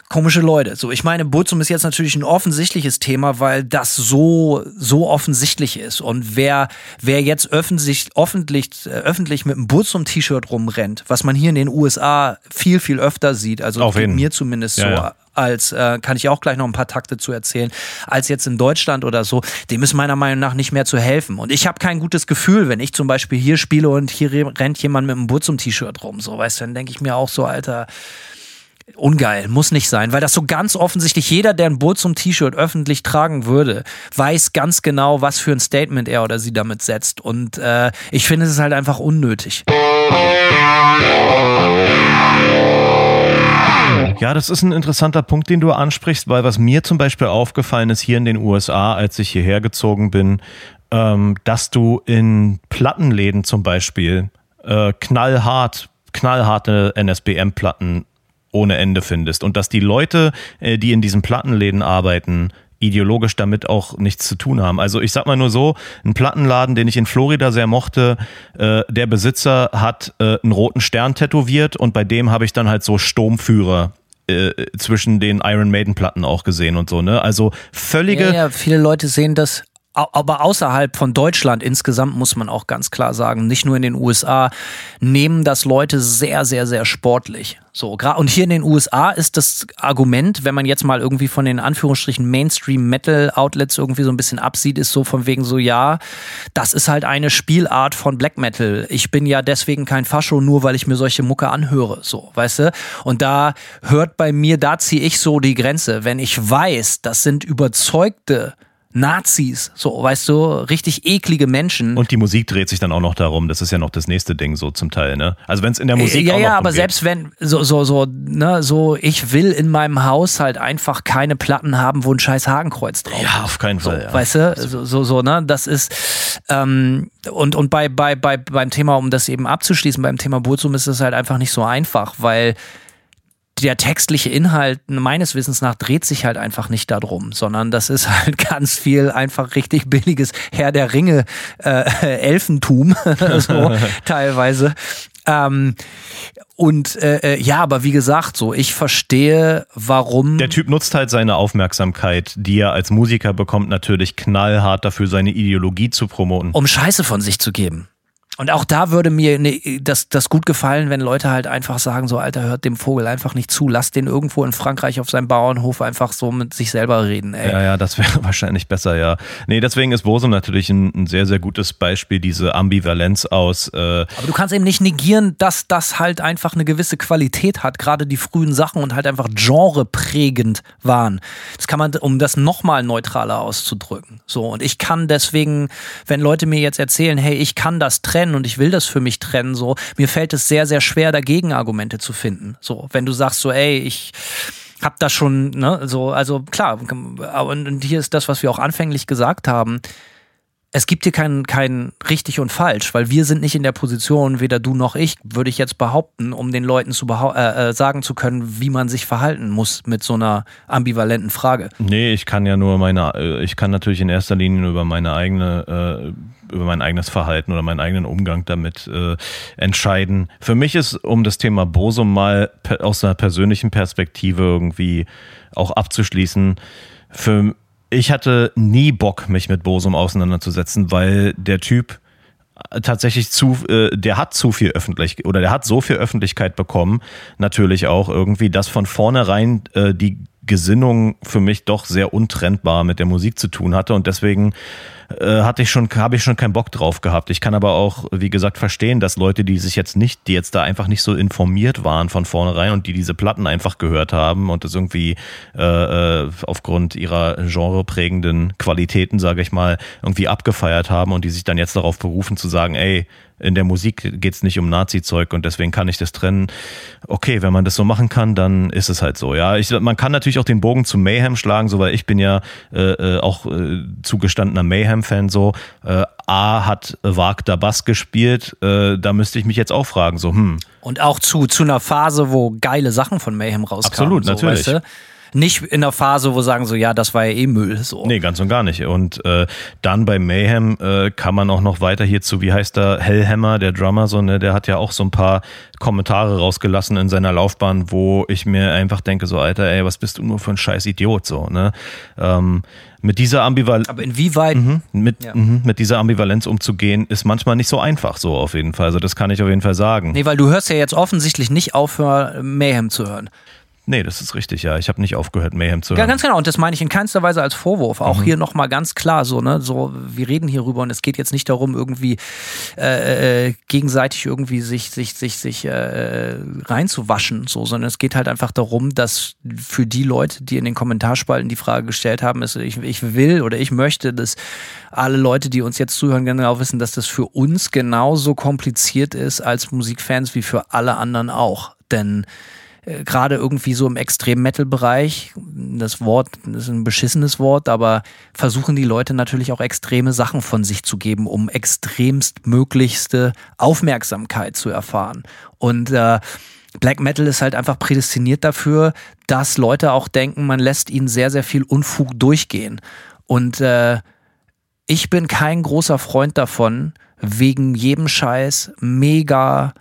komische Leute. So, ich meine, Burzum ist jetzt natürlich ein offensichtliches Thema, weil das so so offensichtlich ist. Und wer wer jetzt öffentlich öffentlich äh, öffentlich mit einem Burzum-T-Shirt rumrennt, was man hier in den USA viel viel öfter sieht, also mir zumindest Ja, so. ja. Als äh, kann ich auch gleich noch ein paar Takte zu erzählen, als jetzt in Deutschland oder so, dem ist meiner Meinung nach nicht mehr zu helfen. Und ich habe kein gutes Gefühl, wenn ich zum Beispiel hier spiele und hier rennt jemand mit einem Burzum-T-Shirt rum. So, weißt du, dann denke ich mir auch so, Alter, ungeil, muss nicht sein, weil das so ganz offensichtlich jeder, der ein Bull zum T-Shirt öffentlich tragen würde, weiß ganz genau, was für ein Statement er oder sie damit setzt. Und äh, ich finde es ist halt einfach unnötig. Ja, das ist ein interessanter Punkt, den du ansprichst, weil was mir zum Beispiel aufgefallen ist hier in den USA, als ich hierher gezogen bin, ähm, dass du in Plattenläden zum Beispiel äh, knallhart, knallharte NSBM-Platten ohne Ende findest und dass die Leute, äh, die in diesen Plattenläden arbeiten, ideologisch damit auch nichts zu tun haben. Also ich sag mal nur so, ein Plattenladen, den ich in Florida sehr mochte, äh, der Besitzer hat äh, einen roten Stern tätowiert und bei dem habe ich dann halt so Sturmführer äh, zwischen den Iron Maiden Platten auch gesehen und so, ne? Also völlige Ja, ja, viele Leute sehen das, aber außerhalb von Deutschland insgesamt muss man auch ganz klar sagen, nicht nur in den USA, nehmen das Leute sehr, sehr, sehr sportlich. So, und hier in den USA ist das Argument, wenn man jetzt mal irgendwie von den Anführungsstrichen Mainstream-Metal-Outlets irgendwie so ein bisschen absieht, ist so von wegen so, ja, das ist halt eine Spielart von Black Metal. Ich bin ja deswegen kein Fascho, nur weil ich mir solche Mucke anhöre, so, weißt du? Und da hört bei mir, da ziehe ich so die Grenze. Wenn ich weiß, das sind überzeugte Nazis, so, weißt du, richtig eklige Menschen. und die Musik dreht sich dann auch noch darum. Das ist ja noch das nächste Ding so zum Teil, ne? Also wenn es in der Musik ja, auch ja, aber selbst wenn, so, so, so, ne, so, ich will in meinem Haus halt einfach keine Platten haben, wo ein scheiß Hakenkreuz drauf ja, auf keinen So, Fall. ja. weißt du, so, so, so, ne, das ist, ähm, und, und bei, bei, bei, beim Thema, um das eben abzuschließen, beim Thema Burzum ist es halt einfach nicht so einfach, weil der textliche Inhalt meines Wissens nach dreht sich halt einfach nicht darum, sondern das ist halt ganz viel einfach richtig billiges Herr der Ringe äh, Elfentum, so teilweise. Ähm, und äh, äh, ja, aber wie gesagt, so ich verstehe, warum. Der Typ nutzt halt seine Aufmerksamkeit, die er als Musiker bekommt, natürlich knallhart dafür, seine Ideologie zu promoten. um Scheiße von sich zu geben. Und auch da würde mir ne, das, das gut gefallen, wenn Leute halt einfach sagen, so Alter, hört dem Vogel einfach nicht zu, lasst den irgendwo in Frankreich auf seinem Bauernhof einfach so mit sich selber reden, ey. Ja, ja, das wäre wahrscheinlich besser, ja. Nee, deswegen ist Bosum natürlich ein, ein sehr, sehr gutes Beispiel, diese Ambivalenz aus, äh, Aber du kannst eben nicht negieren, dass das halt einfach eine gewisse Qualität hat, gerade die frühen Sachen und halt einfach genreprägend waren. Das kann man, um das nochmal neutraler auszudrücken. So, und ich kann deswegen, wenn Leute mir jetzt erzählen, hey, ich kann das trennen und ich will das für mich trennen, so, mir fällt es sehr, sehr schwer, dagegen Argumente zu finden. So, wenn du sagst so, ey, ich hab das schon, ne, so, also klar, und, und hier ist das, was wir auch anfänglich gesagt haben es gibt hier kein, kein richtig und falsch, weil wir sind nicht in der Position, weder du noch ich, würde ich jetzt behaupten, um den Leuten zu äh, äh, sagen zu können, wie man sich verhalten muss mit so einer ambivalenten Frage. Nee, ich kann ja nur meine, äh, ich kann natürlich in erster Linie über meine eigene über mein eigenes Verhalten oder meinen eigenen Umgang damit äh, entscheiden. Für mich ist, um das Thema Bosum mal aus einer persönlichen Perspektive irgendwie auch abzuschließen, für ich hatte nie Bock, mich mit Bosum auseinanderzusetzen, weil der Typ tatsächlich zu, äh, der hat zu viel öffentlich oder der hat so viel Öffentlichkeit bekommen, natürlich auch irgendwie, dass von vornherein äh, die Gesinnung für mich doch sehr untrennbar mit der Musik zu tun hatte und deswegen äh, hatte ich schon, habe ich schon keinen Bock drauf gehabt. Ich kann aber auch, wie gesagt, verstehen, dass Leute, die sich jetzt nicht, die jetzt da einfach nicht so informiert waren von vornherein und die diese Platten einfach gehört haben und das irgendwie äh, äh aufgrund ihrer genreprägenden Qualitäten, sage ich mal, irgendwie abgefeiert haben und die sich dann jetzt darauf berufen zu sagen, ey, in der Musik geht es nicht um Nazi-Zeug und deswegen kann ich das trennen. Okay, wenn man das so machen kann, dann ist es halt so. Ja, ich, man kann natürlich auch den Bogen zu Mayhem schlagen, so weil ich bin ja äh, äh auch äh, zugestandener Mayhem-Fan. So äh, A hat Wagner Bass gespielt, äh, da müsste ich mich jetzt auch fragen. So hm. Und auch zu zu einer Phase, wo geile Sachen von Mayhem rauskamen. Absolut, so, natürlich. Weißt du? Nicht in der Phase, wo sagen so, ja, das war ja eh Müll. So. Nee, ganz und gar nicht. Und äh, dann bei Mayhem äh, kann man auch noch weiter hierzu, wie heißt der, Hellhammer, der Drummer, so, ne, der hat ja auch so ein paar Kommentare rausgelassen in seiner Laufbahn, wo ich mir einfach denke, so, Alter, ey, was bist du nur für ein scheiß Idiot, so, ne? Ähm, mit dieser Ambivalenz. Aber inwieweit? Mhm, mit, ja. mh, mit dieser Ambivalenz umzugehen, ist manchmal nicht so einfach, so auf jeden Fall. Also, das kann ich auf jeden Fall sagen. Nee, weil du hörst ja jetzt offensichtlich nicht auf, Mayhem zu hören. Nee, das ist richtig, ja. Ich habe nicht aufgehört, Mayhem zu hören. Ja, ganz genau. Und das meine ich in keinster Weise als Vorwurf. Auch mhm. hier nochmal ganz klar so, ne, so, wir reden hier rüber und es geht jetzt nicht darum, irgendwie äh, äh, gegenseitig irgendwie sich, sich, sich, sich äh, reinzuwaschen, so, sondern es geht halt einfach darum, dass für die Leute, die in den Kommentarspalten die Frage gestellt haben, ist, ich, ich will oder ich möchte, dass alle Leute, die uns jetzt zuhören, genau wissen, dass das für uns genauso kompliziert ist als Musikfans wie für alle anderen auch. Denn äh, gerade irgendwie so im Extrem-Metal-Bereich, das Wort das ist ein beschissenes Wort, aber versuchen die Leute natürlich auch extreme Sachen von sich zu geben, um extremst möglichste Aufmerksamkeit zu erfahren. Und äh, Black Metal ist halt einfach prädestiniert dafür, dass Leute auch denken, man lässt ihnen sehr, sehr viel Unfug durchgehen. Und äh, ich bin kein großer Freund davon, wegen jedem Scheiß mega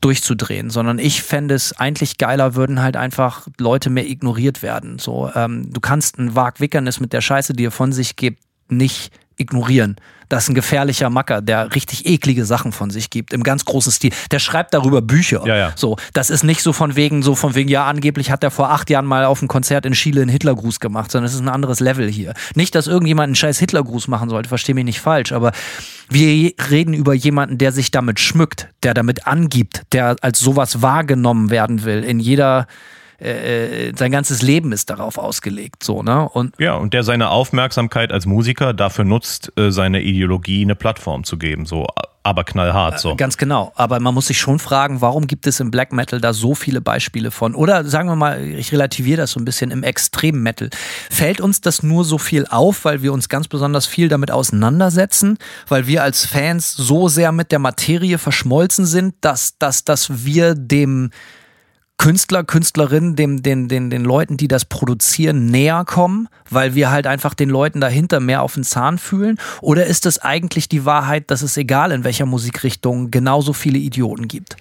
durchzudrehen, sondern ich fände es eigentlich geiler, würden halt einfach Leute mehr ignoriert werden. So, ähm, du kannst ein Wag Wickernis mit der Scheiße, die er von sich gibt, nicht ignorieren. Das ist ein gefährlicher Macker, der richtig eklige Sachen von sich gibt, im ganz großen Stil. Der schreibt darüber Bücher. Ja, ja. So, das ist nicht so von wegen, so von wegen, ja, angeblich hat er vor acht Jahren mal auf einem Konzert in Chile einen Hitlergruß gemacht, sondern es ist ein anderes Level hier. Nicht, dass irgendjemand einen scheiß Hitlergruß machen sollte, verstehe mich nicht falsch, aber wir reden über jemanden, der sich damit schmückt, der damit angibt, der als sowas wahrgenommen werden will, in jeder äh, sein ganzes Leben ist darauf ausgelegt, so, ne? Und ja, und der seine Aufmerksamkeit als Musiker dafür nutzt, äh, seine Ideologie eine Plattform zu geben, so aber knallhart so. Ganz genau. Aber man muss sich schon fragen, warum gibt es im Black Metal da so viele Beispiele von? Oder sagen wir mal, ich relativiere das so ein bisschen im Extrem Metal. Fällt uns das nur so viel auf, weil wir uns ganz besonders viel damit auseinandersetzen, weil wir als Fans so sehr mit der Materie verschmolzen sind, dass, dass, dass wir dem Künstler, Künstlerinnen, dem, den, den, den Leuten, die das produzieren, näher kommen, weil wir halt einfach den Leuten dahinter mehr auf den Zahn fühlen? Oder ist es eigentlich die Wahrheit, dass es egal in welcher Musikrichtung genauso viele Idioten gibt?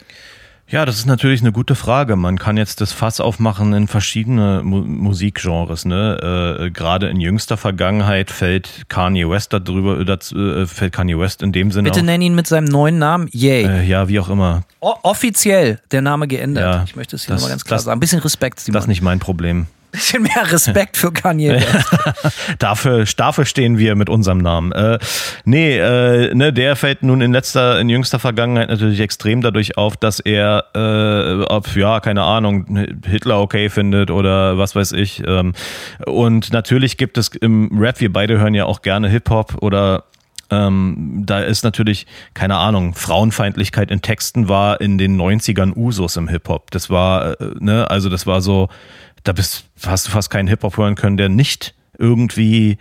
Ja, das ist natürlich eine gute Frage. Man kann jetzt das Fass aufmachen in verschiedene Mu Musikgenres. Ne? Äh, Gerade in jüngster Vergangenheit fällt Kanye West darüber, dazu, äh, fällt Kanye West in dem Sinne. Bitte nenn ihn mit seinem neuen Namen. Yay. Äh, ja, wie auch immer. O offiziell der Name geändert. Ja, ich möchte es hier nochmal ganz klar das, sagen. Ein bisschen Respekt, Simon. Das ist nicht mein Problem bisschen mehr Respekt für Kanye dafür, dafür stehen wir mit unserem Namen. Äh, nee, äh, ne, der fällt nun in letzter, in jüngster Vergangenheit natürlich extrem dadurch auf, dass er, äh, ob, ja, keine Ahnung, Hitler okay findet oder was weiß ich. Ähm, und natürlich gibt es im Rap, wir beide hören ja auch gerne Hip-Hop oder ähm, da ist natürlich, keine Ahnung, Frauenfeindlichkeit in Texten war in den 90ern Usus im Hip-Hop. Das war, äh, ne, also das war so, da bist, hast du fast keinen Hip-Hop hören können, der nicht irgendwie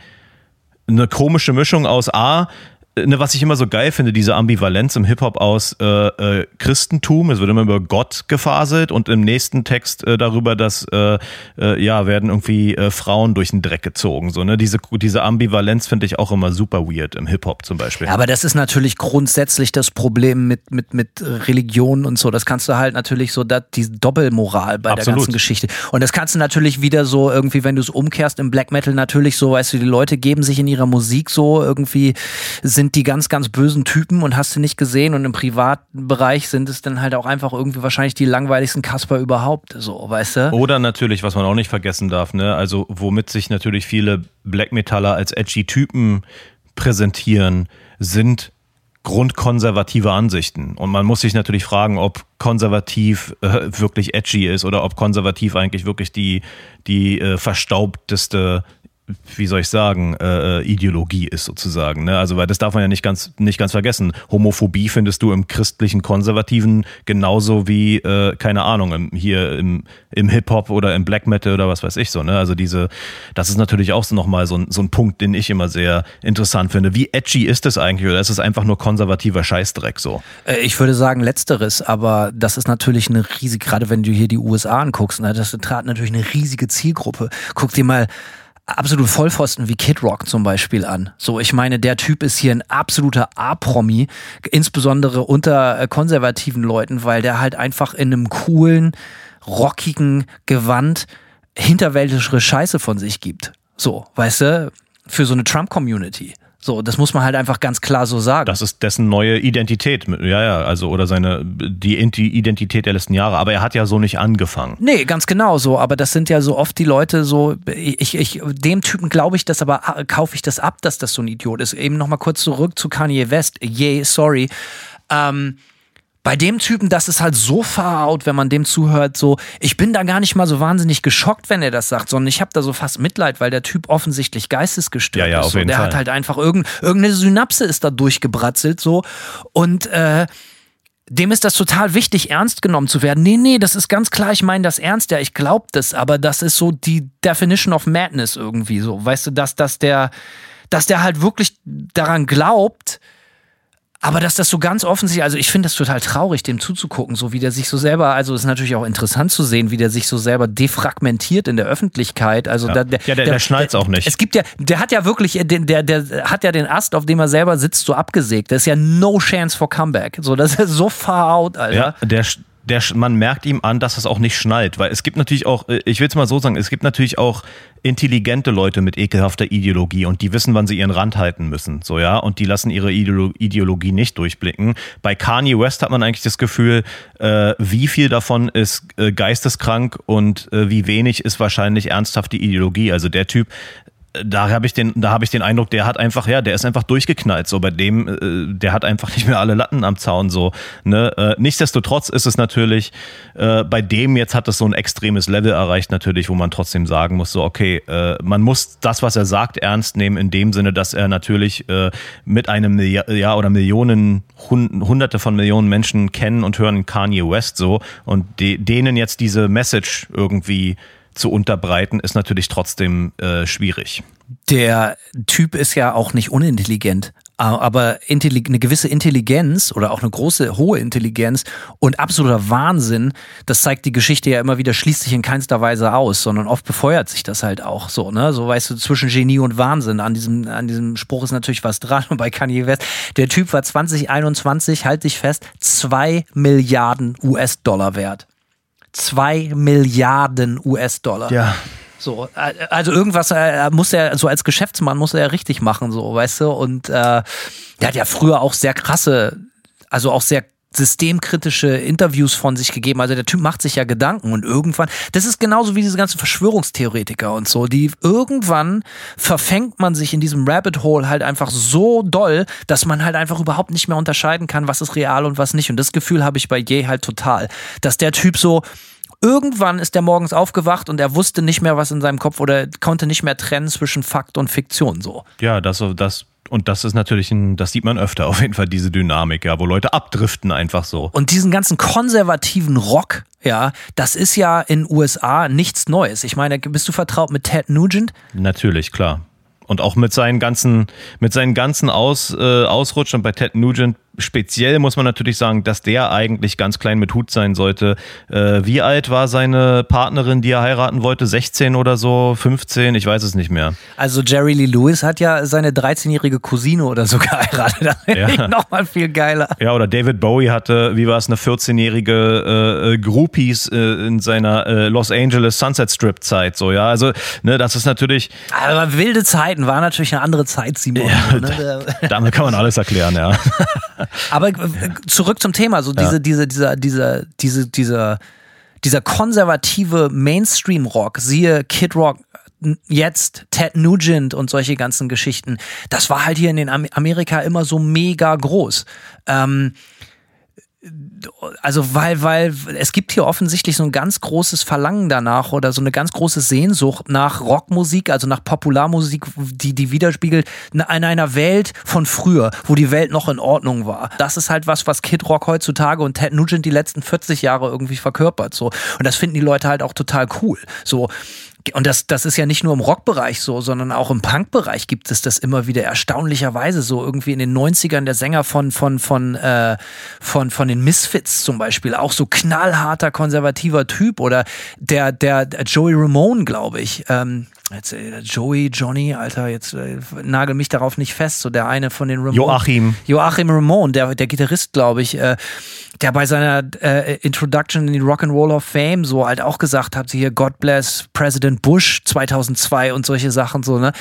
eine komische Mischung aus A, ne, was ich immer so geil finde, diese Ambivalenz im Hip-Hop aus äh, äh, Christentum, es wird immer über Gott gefaselt und im nächsten Text äh, darüber, dass äh, äh, ja, werden irgendwie äh, Frauen durch den Dreck gezogen. So, ne? Diese, diese Ambivalenz finde ich auch immer super weird im Hip-Hop zum Beispiel. Ja, aber das ist natürlich grundsätzlich das Problem mit, mit, mit Religion und so. Das kannst du halt natürlich so, dat, diese Doppelmoral bei Absolut. der ganzen Geschichte. Und das kannst du natürlich wieder so irgendwie, wenn du es umkehrst im Black Metal, natürlich so, weißt du, die Leute geben sich in ihrer Musik so irgendwie, sind die ganz, ganz bösen Typen und hast du nicht gesehen. Und im privaten Bereich sind es dann halt auch einfach irgendwie wahrscheinlich die langweiligsten Kasper überhaupt, so, weißt du? Oder natürlich, was man auch nicht vergessen darf, ne, also womit sich natürlich viele Black Metaller als edgy Typen präsentieren, sind grundkonservative Ansichten. Und man muss sich natürlich fragen, ob konservativ äh, wirklich edgy ist oder ob konservativ eigentlich wirklich die, die äh, verstaubteste wie soll ich sagen, äh, Ideologie ist sozusagen. Ne? Also, weil das darf man ja nicht ganz, nicht ganz vergessen. Homophobie findest du im christlichen Konservativen genauso wie, äh, keine Ahnung, im, hier im, im Hip-Hop oder im Black Metal oder was weiß ich so. Ne? Also diese, das ist natürlich auch so nochmal so ein, so ein Punkt, den ich immer sehr interessant finde. Wie edgy ist das eigentlich oder ist es einfach nur konservativer Scheißdreck so? Äh, Ich würde sagen letzteres, aber das ist natürlich eine riesige, gerade wenn du hier die USA anguckst, ne, das trat natürlich eine riesige Zielgruppe. Guck dir mal absolute Vollpfosten wie Kid Rock zum Beispiel an. So, ich meine, der Typ ist hier ein absoluter A-Promi, insbesondere unter äh, konservativen Leuten, weil der halt einfach in einem coolen, rockigen Gewand hinterwäldische Scheiße von sich gibt. So, weißt du, für so eine Trump-Community. So, das muss man halt einfach ganz klar so sagen. Das ist dessen neue Identität. Ja, ja, also oder seine die Identität der letzten Jahre. Aber er hat ja so nicht angefangen. Nee, ganz genau so. Aber das sind ja so oft die Leute so, ich, ich, dem Typen glaube ich das, aber kaufe ich das ab, dass das so ein Idiot ist. Eben nochmal kurz zurück zu Kanye West. Yay, sorry. Ähm, bei dem Typen, das ist halt so far out, wenn man dem zuhört, so, ich bin da gar nicht mal so wahnsinnig geschockt, wenn er das sagt, sondern ich habe da so fast Mitleid, weil der Typ offensichtlich geistesgestört Ja, ja, ist. auf jeden Der Fall. hat halt einfach irgend, irgendeine Synapse ist da durchgebratzelt, so. Und äh, dem ist das total wichtig, ernst genommen zu werden. Nee, nee, das ist ganz klar, ich meine das ernst, ja, ich glaube das, aber das ist so die Definition of Madness irgendwie so. Weißt du, dass, dass der, dass der halt wirklich daran glaubt, aber dass das so ganz offensichtlich, also ich finde das total traurig, dem zuzugucken, so wie der sich so selber, also ist natürlich auch interessant zu sehen, wie der sich so selber defragmentiert in der Öffentlichkeit. Also Ja. da, der, Ja, der- der schnallt's auch nicht. Es gibt ja, der hat ja wirklich, den, der, der hat ja den Ast, auf dem er selber sitzt, so abgesägt. Das ist ja no chance for comeback. So, das ist so far out, Alter. Ja, der, der, man merkt ihm an, dass es auch nicht schnallt, weil es gibt natürlich auch, äh, ich will es mal so sagen, es gibt natürlich auch intelligente Leute mit ekelhafter Ideologie und die wissen, wann sie ihren Rand halten müssen, so ja, und die lassen ihre Ideolo Ideologie nicht durchblicken. Bei Kanye West hat man eigentlich das Gefühl, äh, wie viel davon ist äh, geisteskrank und äh, wie wenig ist wahrscheinlich ernsthafte Ideologie. Also der Typ, da habe ich den, da habe ich den Eindruck, der hat einfach, ja, der ist einfach durchgeknallt. So bei dem, äh, der hat einfach nicht mehr alle Latten am Zaun. So, ne? Äh, nichtsdestotrotz ist es natürlich, äh, bei dem jetzt hat es so ein extremes Level erreicht, natürlich, wo man trotzdem sagen muss, so okay, äh, man muss das, was er sagt, ernst nehmen in dem Sinne, dass er natürlich äh, mit einem Milliard, ja oder Millionen, hun, Hunderte von Millionen Menschen kennen und hören Kanye West so und de, denen jetzt diese Message irgendwie zu unterbreiten, ist natürlich trotzdem äh, schwierig. Der Typ ist ja auch nicht unintelligent, aber eine gewisse Intelligenz oder auch eine große, hohe Intelligenz und absoluter Wahnsinn, das zeigt die Geschichte ja immer wieder, schließt sich in keinster Weise aus, sondern oft befeuert sich das halt auch so, ne? So weißt du, zwischen Genie und Wahnsinn. An diesem, an diesem Spruch ist natürlich was dran. Und bei Kanye West, der Typ war 2021, halt dich fest, zwei Milliarden US-Dollar wert. Zwei Milliarden US-Dollar. Ja. So, also irgendwas äh, muss er, so als Geschäftsmann muss er ja richtig machen, so, weißt du? Und äh, der hat ja früher auch sehr krasse, also auch sehr systemkritische Interviews von sich gegeben. Also der Typ macht sich ja Gedanken und irgendwann, das ist genauso wie diese ganzen Verschwörungstheoretiker und so, die irgendwann verfängt man sich in diesem Rabbit Hole halt einfach so doll, dass man halt einfach überhaupt nicht mehr unterscheiden kann, was ist real und was nicht. Und das Gefühl habe ich bei Ye halt total, dass der Typ so, Irgendwann ist er morgens aufgewacht und er wusste nicht mehr, was in seinem Kopf oder konnte nicht mehr trennen zwischen Fakt und Fiktion so. Ja, das, das, und das ist natürlich ein, das sieht man öfter auf jeden Fall, diese Dynamik, ja, wo Leute abdriften einfach so. Und diesen ganzen konservativen Rock, ja, das ist ja in USA nichts Neues. Ich meine, bist du vertraut mit Ted Nugent? Natürlich, klar. Und auch mit seinen ganzen, mit seinen ganzen Aus, äh, Ausrutschern bei Ted Nugent speziell muss man natürlich sagen, dass der eigentlich ganz klein mit Hut sein sollte. Äh, wie alt war seine Partnerin, die er heiraten wollte? 16 oder so? 15? Ich weiß es nicht mehr. Also Jerry Lee Lewis hat ja seine 13-jährige Cousine oder so geheiratet. Ich nochmal viel geiler. Ja, oder David Bowie hatte, wie war es, eine 14-jährige äh, äh, Groupies äh, in seiner äh, Los Angeles Sunset Strip Zeit. So, ja, also, ne, das ist natürlich. Aber wilde Zeiten war natürlich eine andere Zeit, Simon. Ja, ne? Damit kann man alles erklären, ja. Aber äh, zurück zum Thema, so diese, ja. diese, dieser, dieser, diese, dieser, dieser konservative Mainstream-Rock, siehe Kid Rock, jetzt Ted Nugent und solche ganzen Geschichten, das war halt hier in den Amerika immer so mega groß. Ähm, also weil, weil es gibt hier offensichtlich so ein ganz großes Verlangen danach oder so eine ganz große Sehnsucht nach Rockmusik, also nach Popularmusik, die, die widerspiegelt in einer Welt von früher, wo die Welt noch in Ordnung war. Das ist halt was, was Kid Rock heutzutage und Ted Nugent die letzten 40 Jahre irgendwie verkörpert, so. Und das finden die Leute halt auch total cool. So, und das, das ist ja nicht nur im Rockbereich so, sondern auch im Punkbereich gibt es das immer wieder erstaunlicherweise so. Irgendwie in den 90ern der Sänger von, von, von, äh, von, von den Misfits zum Beispiel, auch so knallharter konservativer Typ oder der, der, Joey Ramone, glaube ich. Ähm, Jetzt, äh, Joey, Johnny, Alter, jetzt äh, nagel mich darauf nicht fest. So der eine von den Ramon. Joachim. Joachim Ramon, der, der Gitarrist, glaube ich, äh, der bei seiner äh, Introduction in die Rock and Roll of Fame so halt auch gesagt hat, hier God bless President Bush 2002 und solche Sachen so, ne?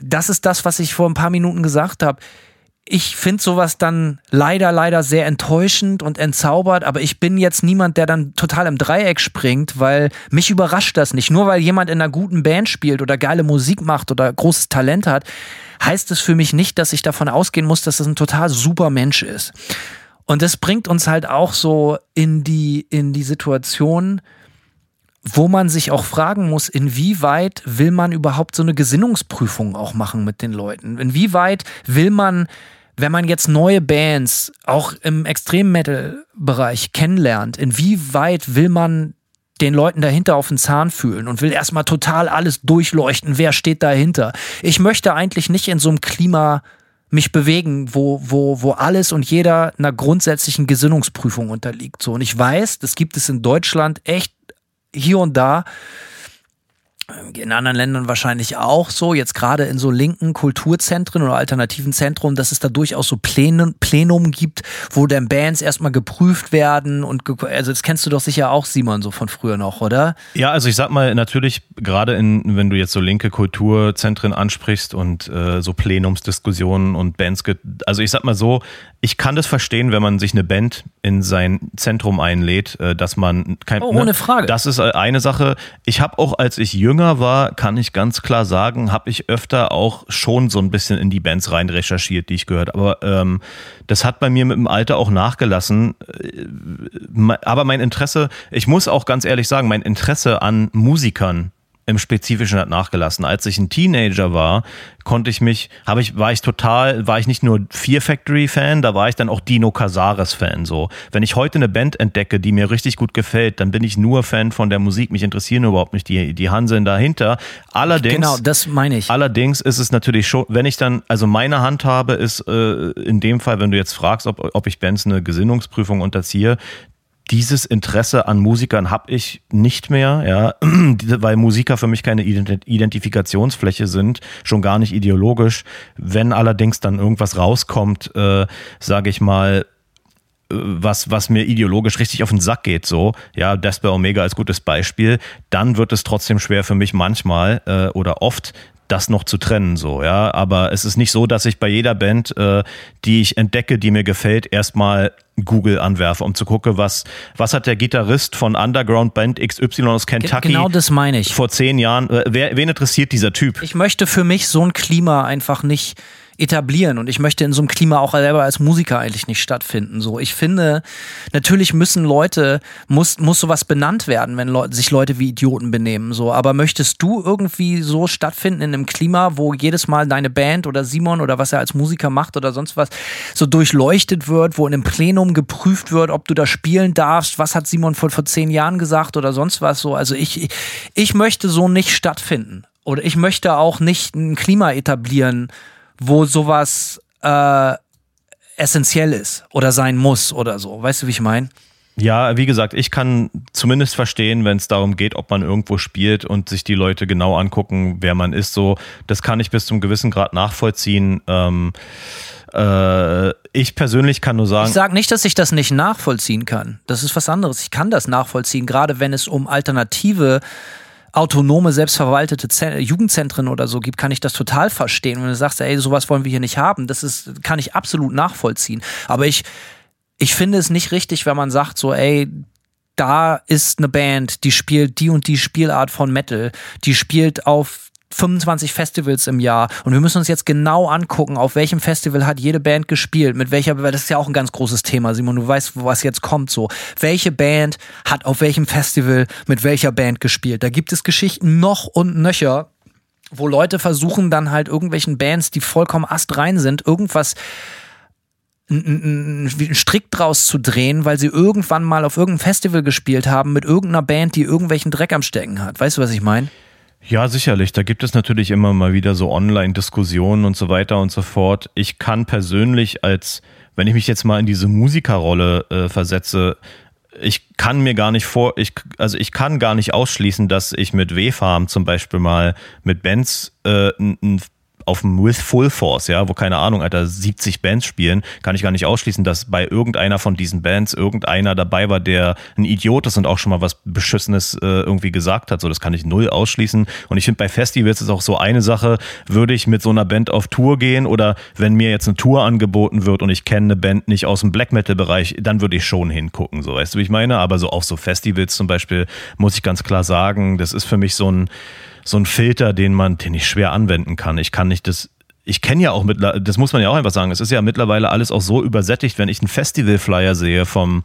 Das ist das, was ich vor ein paar Minuten gesagt habe ich finde sowas dann leider, leider sehr enttäuschend und entzaubert, aber ich bin jetzt niemand, der dann total im Dreieck springt, weil mich überrascht das nicht. Nur weil jemand in einer guten Band spielt oder geile Musik macht oder großes Talent hat, heißt es für mich nicht, dass ich davon ausgehen muss, dass das ein total super Mensch ist. Und das bringt uns halt auch so in die, in die Situation, wo man sich auch fragen muss, inwieweit will man überhaupt so eine Gesinnungsprüfung auch machen mit den Leuten? Inwieweit will man, wenn man jetzt neue Bands auch im Extrem-Metal-Bereich kennenlernt, inwieweit will man den Leuten dahinter auf den Zahn fühlen und will erstmal total alles durchleuchten, wer steht dahinter? Ich möchte eigentlich nicht in so einem Klima mich bewegen, wo, wo, wo alles und jeder einer grundsätzlichen Gesinnungsprüfung unterliegt. So, und ich weiß, das gibt es in Deutschland echt hier und da in anderen Ländern wahrscheinlich auch so, jetzt gerade in so linken Kulturzentren oder alternativen Zentren, dass es da durchaus so Plenum, Plenum gibt, wo dann Bands erstmal geprüft werden und also das kennst du doch sicher auch, Simon, so von früher noch, oder? Ja, also ich sag mal, natürlich, gerade in, wenn du jetzt so linke Kulturzentren ansprichst und äh, so Plenumsdiskussionen und Bands, also ich sag mal so, ich kann das verstehen, wenn man sich eine Band in sein Zentrum einlädt, äh, dass man kein. Oh, ohne ne, Frage. Das ist äh, eine Sache. Ich habe auch, als ich jünger war, kann ich ganz klar sagen, habe ich öfter auch schon so ein bisschen in die Bands rein recherchiert, die ich gehört. Aber ähm, das hat bei mir mit dem Alter auch nachgelassen. Äh, aber mein Interesse, ich muss auch ganz ehrlich sagen, mein Interesse an Musikern im Spezifischen hat nachgelassen. Als ich ein Teenager war, konnte ich mich, habe ich, war ich total, war ich nicht nur Fear Factory Fan, da war ich dann auch Dino Casares Fan. So, wenn ich heute eine Band entdecke, die mir richtig gut gefällt, dann bin ich nur Fan von der Musik. Mich interessieren überhaupt nicht die die Hanseln dahinter. Allerdings, genau, das meine ich. Allerdings ist es natürlich schon, wenn ich dann, also meine Handhabe ist äh, in dem Fall, wenn du jetzt fragst, ob, ob ich Bands eine Gesinnungsprüfung unterziehe, dieses Interesse an Musikern habe ich nicht mehr, ja, weil Musiker für mich keine Identifikationsfläche sind, schon gar nicht ideologisch. Wenn allerdings dann irgendwas rauskommt, äh, sage ich mal, äh, was, was mir ideologisch richtig auf den Sack geht, so, ja, Desper Omega als gutes Beispiel, dann wird es trotzdem schwer für mich manchmal äh, oder oft das noch zu trennen, so, ja. Aber es ist nicht so, dass ich bei jeder Band, äh, die ich entdecke, die mir gefällt, erstmal Google anwerfe, um zu gucken, was, was hat der Gitarrist von Underground Band XY aus Kentucky. Genau das meine ich. Vor zehn Jahren, äh, wer, wen interessiert dieser Typ? Ich möchte für mich so ein Klima einfach nicht etablieren und ich möchte in so einem Klima auch selber als Musiker eigentlich nicht stattfinden. So, ich finde, natürlich müssen Leute, muss, muss sowas benannt werden, wenn Leute, sich Leute wie Idioten benehmen. So, aber möchtest du irgendwie so stattfinden in einem Klima, wo jedes Mal deine Band oder Simon oder was er als Musiker macht oder sonst was so durchleuchtet wird, wo in einem Plenum geprüft wird, ob du da spielen darfst, was hat Simon vor, vor zehn Jahren gesagt oder sonst was so. Also ich, ich möchte so nicht stattfinden. oder ich möchte auch nicht ein Klima etablieren, wo sowas äh, essentiell ist oder sein muss oder so. Weißt du, wie ich meine? Ja, wie gesagt, ich kann zumindest verstehen, wenn es darum geht, ob man irgendwo spielt und sich die Leute genau angucken, wer man ist. So, das kann ich bis zum gewissen Grad nachvollziehen. Ähm, äh, ich persönlich kann nur sagen. Ich sage nicht, dass ich das nicht nachvollziehen kann. Das ist was anderes. Ich kann das nachvollziehen, gerade wenn es um alternative autonome, selbstverwaltete Z Jugendzentren oder so gibt, kann ich das total verstehen. Und du sagst, ey, sowas wollen wir hier nicht haben, das ist, kann ich absolut nachvollziehen. Aber ich, ich finde es nicht richtig, wenn man sagt so, ey, da ist eine Band, die spielt die und die Spielart von Metal, die spielt auf 25 Festivals im Jahr und wir müssen uns jetzt genau angucken, auf welchem Festival hat jede Band gespielt, mit welcher, das ist ja auch ein ganz großes Thema, Simon, du weißt, was jetzt kommt so. Welche Band hat auf welchem Festival mit welcher Band gespielt? Da gibt es Geschichten noch und nöcher, wo Leute versuchen dann halt irgendwelchen Bands, die vollkommen astrein sind, irgendwas einen Strick draus zu drehen, weil sie irgendwann mal auf irgendeinem Festival gespielt haben mit irgendeiner Band, die irgendwelchen Dreck am Stecken hat. Weißt du, was ich meine? Ja, sicherlich. Da gibt es natürlich immer mal wieder so Online-Diskussionen und so weiter und so fort. Ich kann persönlich als, wenn ich mich jetzt mal in diese Musikerrolle äh, versetze, ich kann mir gar nicht vor, ich, also ich kann gar nicht ausschließen, dass ich mit W-Farm zum Beispiel mal mit Bands äh, ein auf dem With Full Force, ja, wo keine Ahnung, Alter, 70 Bands spielen, kann ich gar nicht ausschließen, dass bei irgendeiner von diesen Bands irgendeiner dabei war, der ein Idiot ist und auch schon mal was Beschissenes äh, irgendwie gesagt hat. So, das kann ich null ausschließen. Und ich finde, bei Festivals ist auch so eine Sache, würde ich mit so einer Band auf Tour gehen oder wenn mir jetzt eine Tour angeboten wird und ich kenne eine Band nicht aus dem Black Metal Bereich, dann würde ich schon hingucken, so, weißt du, wie ich meine? Aber so auf so Festivals zum Beispiel muss ich ganz klar sagen, das ist für mich so ein, so ein Filter, den man, den ich schwer anwenden kann. Ich kann nicht das, ich kenne ja auch mit, das muss man ja auch einfach sagen, es ist ja mittlerweile alles auch so übersättigt, wenn ich einen Festivalflyer sehe vom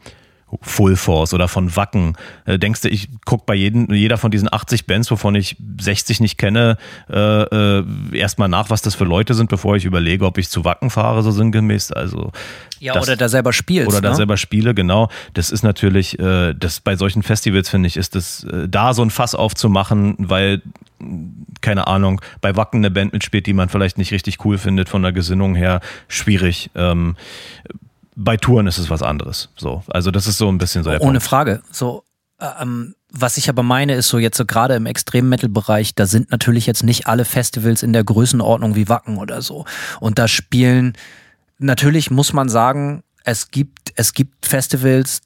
Full Force oder von Wacken. Äh, denkst du, ich gucke bei jedem, jeder von diesen 80 Bands, wovon ich 60 nicht kenne, äh, äh, erstmal nach, was das für Leute sind, bevor ich überlege, ob ich zu Wacken fahre, so sinngemäß. Also ja, das, oder da selber spielst. Oder ne? da selber spiele, genau. Das ist natürlich, äh, das bei solchen Festivals, finde ich, ist das äh, da so ein Fass aufzumachen, weil keine Ahnung, bei Wacken eine Band mitspielt, die man vielleicht nicht richtig cool findet von der Gesinnung her, schwierig. Ähm, bei Touren ist es was anderes. So, also das ist so ein bisschen so. Ohne Punkt. Frage. So, ähm, was ich aber meine, ist so jetzt so gerade im Extrem-Metal-Bereich, da sind natürlich jetzt nicht alle Festivals in der Größenordnung wie Wacken oder so. Und da spielen, natürlich muss man sagen, es gibt, es gibt Festivals,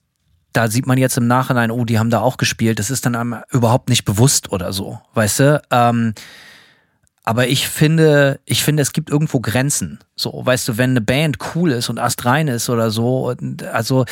da sieht man jetzt im Nachhinein, oh, die haben da auch gespielt. Das ist dann einem überhaupt nicht bewusst oder so, weißt du? Ähm, aber ich finde, ich finde, es gibt irgendwo Grenzen. So, weißt du, wenn eine Band cool ist und astrein ist oder so, also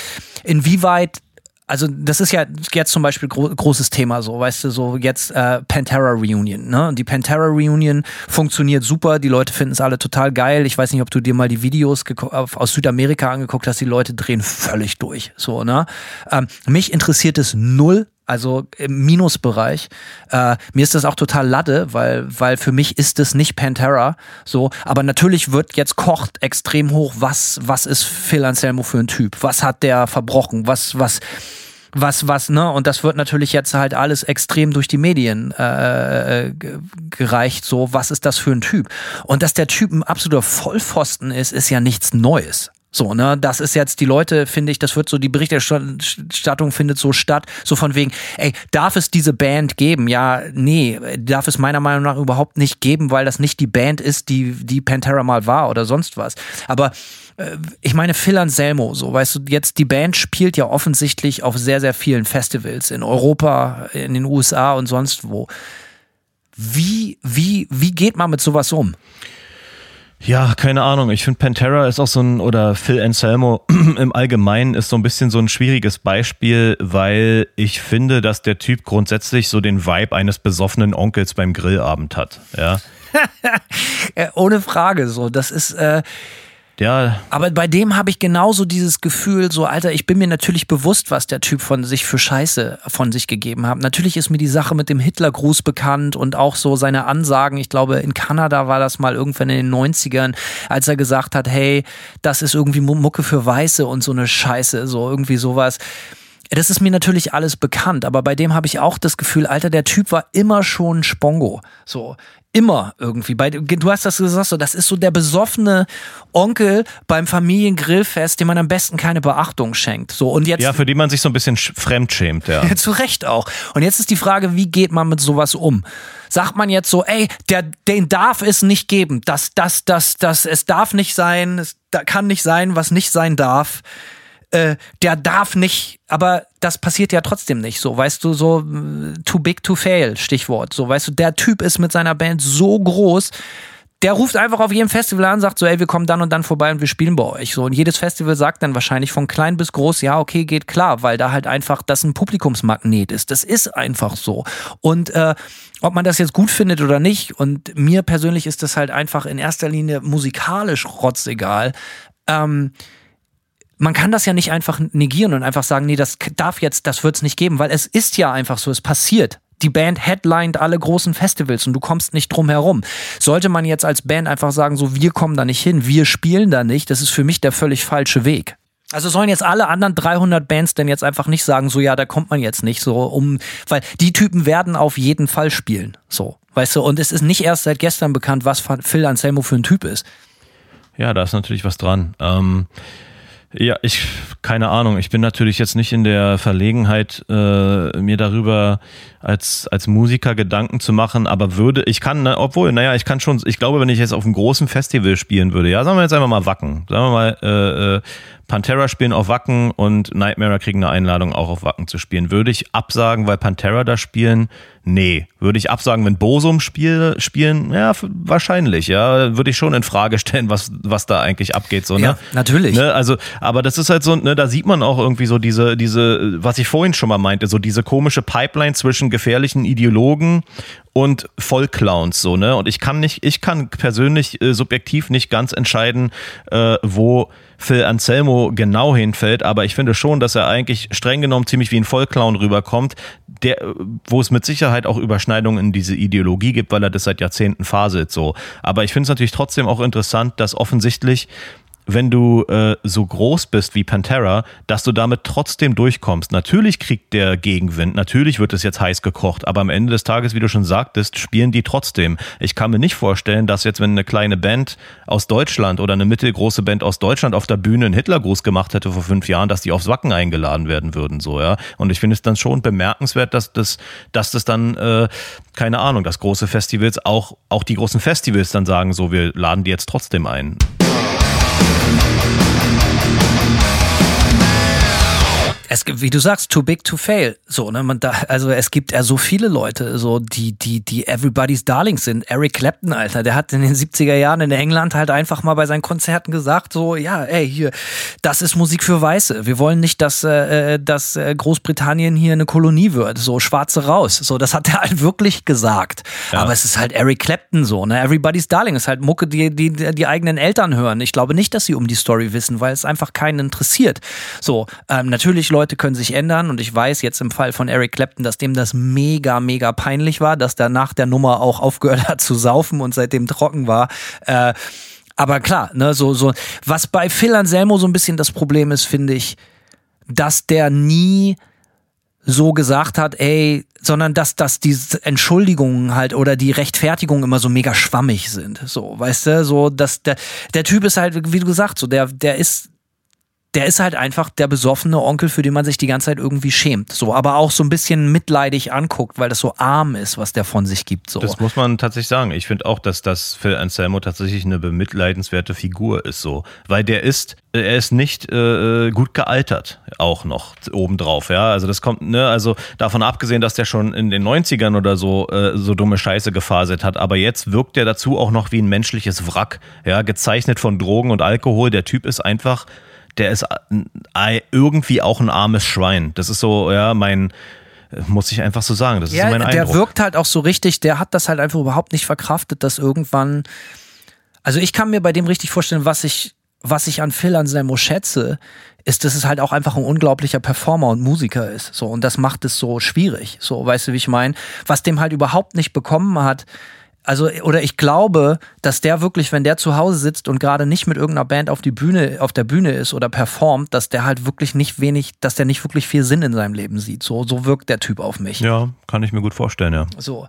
inwieweit also das ist ja jetzt zum Beispiel gro großes Thema so, weißt du, so jetzt äh, Pantera Reunion, ne? Die Pantera Reunion funktioniert super, die Leute finden es alle total geil. Ich weiß nicht, ob du dir mal die Videos aus Südamerika angeguckt hast, die Leute drehen völlig durch, so, ne? Ähm, mich interessiert es null, also im Minusbereich. Äh, mir ist das auch total ladde, weil, weil für mich ist es nicht Pantera. So, aber natürlich wird jetzt kocht extrem hoch, was, was ist Phil Anselmo für ein Typ? Was hat der verbrochen? Was, was, was, was, ne? Und das wird natürlich jetzt halt alles extrem durch die Medien äh, gereicht. So, was ist das für ein Typ? Und dass der Typ ein absoluter Vollpfosten ist, ist ja nichts Neues. So, ne, das ist jetzt die Leute, finde ich, das wird so, die Berichterstattung findet so statt, so von wegen, ey, darf es diese Band geben? Ja, nee, darf es meiner Meinung nach überhaupt nicht geben, weil das nicht die Band ist, die, die Pantera mal war oder sonst was. Aber äh, ich meine, Phil Anselmo, so, weißt du, jetzt die Band spielt ja offensichtlich auf sehr, sehr vielen Festivals in Europa, in den USA und sonst wo. Wie, wie, wie geht man mit sowas um? Ja, keine Ahnung. Ich finde Pantera ist auch so ein, oder Phil Anselmo im Allgemeinen ist so ein bisschen so ein schwieriges Beispiel, weil ich finde, dass der Typ grundsätzlich so den Vibe eines besoffenen Onkels beim Grillabend hat. Ja. Ohne Frage, so. Das ist, äh, ja. Aber bei dem habe ich genauso dieses Gefühl, so, Alter, ich bin mir natürlich bewusst, was der Typ von sich für Scheiße von sich gegeben hat. Natürlich ist mir die Sache mit dem Hitlergruß bekannt und auch so seine Ansagen. Ich glaube, in Kanada war das mal irgendwann in den 90ern, als er gesagt hat, hey, das ist irgendwie Mucke für Weiße und so eine Scheiße, so irgendwie sowas das ist mir natürlich alles bekannt, aber bei dem habe ich auch das Gefühl, Alter, der Typ war immer schon Spongo. So, immer irgendwie. Bei, du hast das gesagt, so, das ist so der besoffene Onkel beim Familiengrillfest, dem man am besten keine Beachtung schenkt. So, und jetzt, ja, für die man sich so ein bisschen fremdschämt, ja. Zu Recht auch. Und jetzt ist die Frage, wie geht man mit sowas um? Sagt man jetzt so, ey, der, den darf es nicht geben. Das, das, das, das, es darf nicht sein, es kann nicht sein, was nicht sein darf äh, der darf nicht, aber das passiert ja trotzdem nicht so, weißt du, so äh, too big to fail, Stichwort. So, weißt du, der Typ ist mit seiner Band so groß, der ruft einfach auf jedem Festival an, sagt so, ey, wir kommen dann und dann vorbei und wir spielen bei euch. So, und jedes Festival sagt dann wahrscheinlich von klein bis groß, ja, okay, geht klar, weil da halt einfach das ein Publikumsmagnet ist. Das ist einfach so. Und äh, ob man das jetzt gut findet oder nicht, und mir persönlich ist das halt einfach in erster Linie musikalisch rotzegal. Ähm, man kann das ja nicht einfach negieren und einfach sagen, nee, das darf jetzt, das wird es nicht geben, weil es ist ja einfach so, es passiert. Die Band headlined alle großen Festivals und du kommst nicht drum herum. Sollte man jetzt als Band einfach sagen, so wir kommen da nicht hin, wir spielen da nicht, das ist für mich der völlig falsche Weg. Also sollen jetzt alle anderen 300 Bands denn jetzt einfach nicht sagen, so ja, da kommt man jetzt nicht so um, weil die Typen werden auf jeden Fall spielen, so, weißt du, und es ist nicht erst seit gestern bekannt, was Phil Anselmo für ein Typ ist. Ja, da ist natürlich was dran. Ähm ja, ich, keine Ahnung. Ich bin natürlich jetzt nicht in der Verlegenheit, äh, mir darüber als, als Musiker Gedanken zu machen, aber würde, ich kann, ne, obwohl, naja, ich kann schon, ich glaube, wenn ich jetzt auf einem großen Festival spielen würde, ja, sagen wir jetzt einfach mal Wacken, sagen wir mal, äh, äh, Pantera spielen auf Wacken und Nightmare kriegen eine Einladung auch auf Wacken zu spielen. Würde ich absagen, weil Pantera da spielen? Nee. Würde ich absagen, wenn Bosum spiel, spielen? Ja, wahrscheinlich, ja. Würde ich schon in Frage stellen, was, was da eigentlich abgeht, so, ne? Ja, natürlich. Ne? Also, aber das ist halt so, ne, da sieht man auch irgendwie so diese, diese, was ich vorhin schon mal meinte, so diese komische Pipeline zwischen gefährlichen Ideologen und Vollclowns so, ne? Und ich kann nicht, ich kann persönlich äh, subjektiv nicht ganz entscheiden, äh, wo Phil Anselmo genau hinfällt, aber ich finde schon, dass er eigentlich streng genommen ziemlich wie ein Vollclown rüberkommt, der, wo es mit Sicherheit auch Überschneidungen in diese Ideologie gibt, weil er das seit Jahrzehnten faselt so. Aber ich finde es natürlich trotzdem auch interessant, dass offensichtlich wenn du äh, so groß bist wie Pantera, dass du damit trotzdem durchkommst. Natürlich kriegt der Gegenwind, natürlich wird es jetzt heiß gekocht, aber am Ende des Tages, wie du schon sagtest, spielen die trotzdem. Ich kann mir nicht vorstellen, dass jetzt, wenn eine kleine Band aus Deutschland oder eine mittelgroße Band aus Deutschland auf der Bühne einen Hitlergruß gemacht hätte vor fünf Jahren, dass die aufs Wacken eingeladen werden würden, so, ja. Und ich finde es dann schon bemerkenswert, dass das, dass das dann, äh, keine Ahnung, dass große Festivals auch, auch die großen Festivals dann sagen, so, wir laden die jetzt trotzdem ein. Es gibt, wie du sagst, too big to fail. So, ne, man da, also es gibt ja so viele Leute, so, die, die, die everybody's Darlings sind. Eric Clapton, Alter, der hat in den 70er Jahren in England halt einfach mal bei seinen Konzerten gesagt, so, ja, ey, hier, das ist Musik für Weiße. Wir wollen nicht, dass, äh, dass äh, Großbritannien hier eine Kolonie wird. So, Schwarze raus. So, das hat er halt wirklich gesagt. Ja. Aber es ist halt Eric Clapton so, ne? Everybody's Darling ist halt Mucke, die, die, die eigenen Eltern hören. Ich glaube nicht, dass sie um die Story wissen, weil es einfach keinen interessiert. So, ähm, natürlich Leute können sich ändern und ich weiß jetzt im Fall von Eric Clapton, dass dem das mega, mega peinlich war, dass der nach der Nummer auch aufgehört hat zu saufen und seitdem trocken war. Äh, aber klar, ne, so, so, was bei Phil Anselmo so ein bisschen das Problem ist, finde ich, dass der nie so gesagt hat, ey, sondern dass, dass die Entschuldigungen halt oder die Rechtfertigungen immer so mega schwammig sind. So, weißt du, so, dass der, der Typ ist halt, wie du gesagt, so, der, der ist der ist halt einfach der besoffene Onkel, für den man sich die ganze Zeit irgendwie schämt. So, aber auch so ein bisschen mitleidig anguckt, weil das so arm ist, was der von sich gibt. So. Das muss man tatsächlich sagen. Ich finde auch, dass das Phil Anselmo tatsächlich eine bemitleidenswerte Figur ist, so. Weil der ist, er ist nicht äh, gut gealtert, auch noch obendrauf, ja. Also das kommt, ne, also davon abgesehen, dass der schon in den 90ern oder so äh, so dumme Scheiße gefaselt hat, aber jetzt wirkt er dazu auch noch wie ein menschliches Wrack, ja, gezeichnet von Drogen und Alkohol. Der Typ ist einfach der ist äh, irgendwie auch ein armes Schwein. Das ist so, ja, mein, muss ich einfach so sagen. Das ist ja, mein Eindruck. Der wirkt halt auch so richtig, der hat das halt einfach überhaupt nicht verkraftet, dass irgendwann. Also ich kann mir bei dem richtig vorstellen, was ich, was ich an Phil Anselmo schätze, ist, dass es halt auch einfach ein unglaublicher Performer und Musiker ist. So, und das macht es so schwierig. So, weißt du, wie ich meine? Was dem halt überhaupt nicht bekommen hat, Also, oder ich glaube, dass der wirklich, wenn der zu Hause sitzt und gerade nicht mit irgendeiner Band auf die Bühne, auf der Bühne ist oder performt, dass der halt wirklich nicht wenig, dass der nicht wirklich viel Sinn in seinem Leben sieht. So, so wirkt der Typ auf mich. Ja, kann ich mir gut vorstellen, ja. So.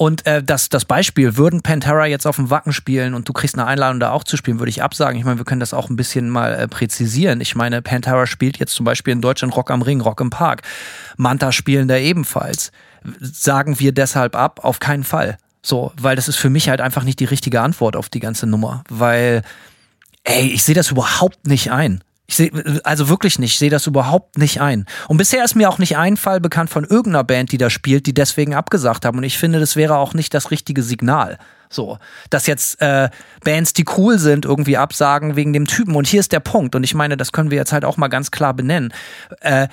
Und äh, das, das Beispiel, würden Pantera jetzt auf dem Wacken spielen und du kriegst eine Einladung da auch zu spielen, würde ich absagen. Ich meine, wir können das auch ein bisschen mal äh, präzisieren. Ich meine, Pantera spielt jetzt zum Beispiel in Deutschland Rock am Ring, Rock im Park. Manta spielen da ebenfalls. Sagen wir deshalb ab? Auf keinen Fall. So, weil das ist für mich halt einfach nicht die richtige Antwort auf die ganze Nummer. Weil, ey, ich sehe das überhaupt nicht ein. Ich sehe, also wirklich nicht, ich sehe das überhaupt nicht ein. Und bisher ist mir auch nicht ein Fall bekannt von irgendeiner Band, die da spielt, die deswegen abgesagt haben. Und ich finde, das wäre auch nicht das richtige Signal. So, dass jetzt äh, Bands, die cool sind, irgendwie absagen wegen dem Typen. Und hier ist der Punkt. Und ich meine, das können wir jetzt halt auch mal ganz klar benennen. Äh,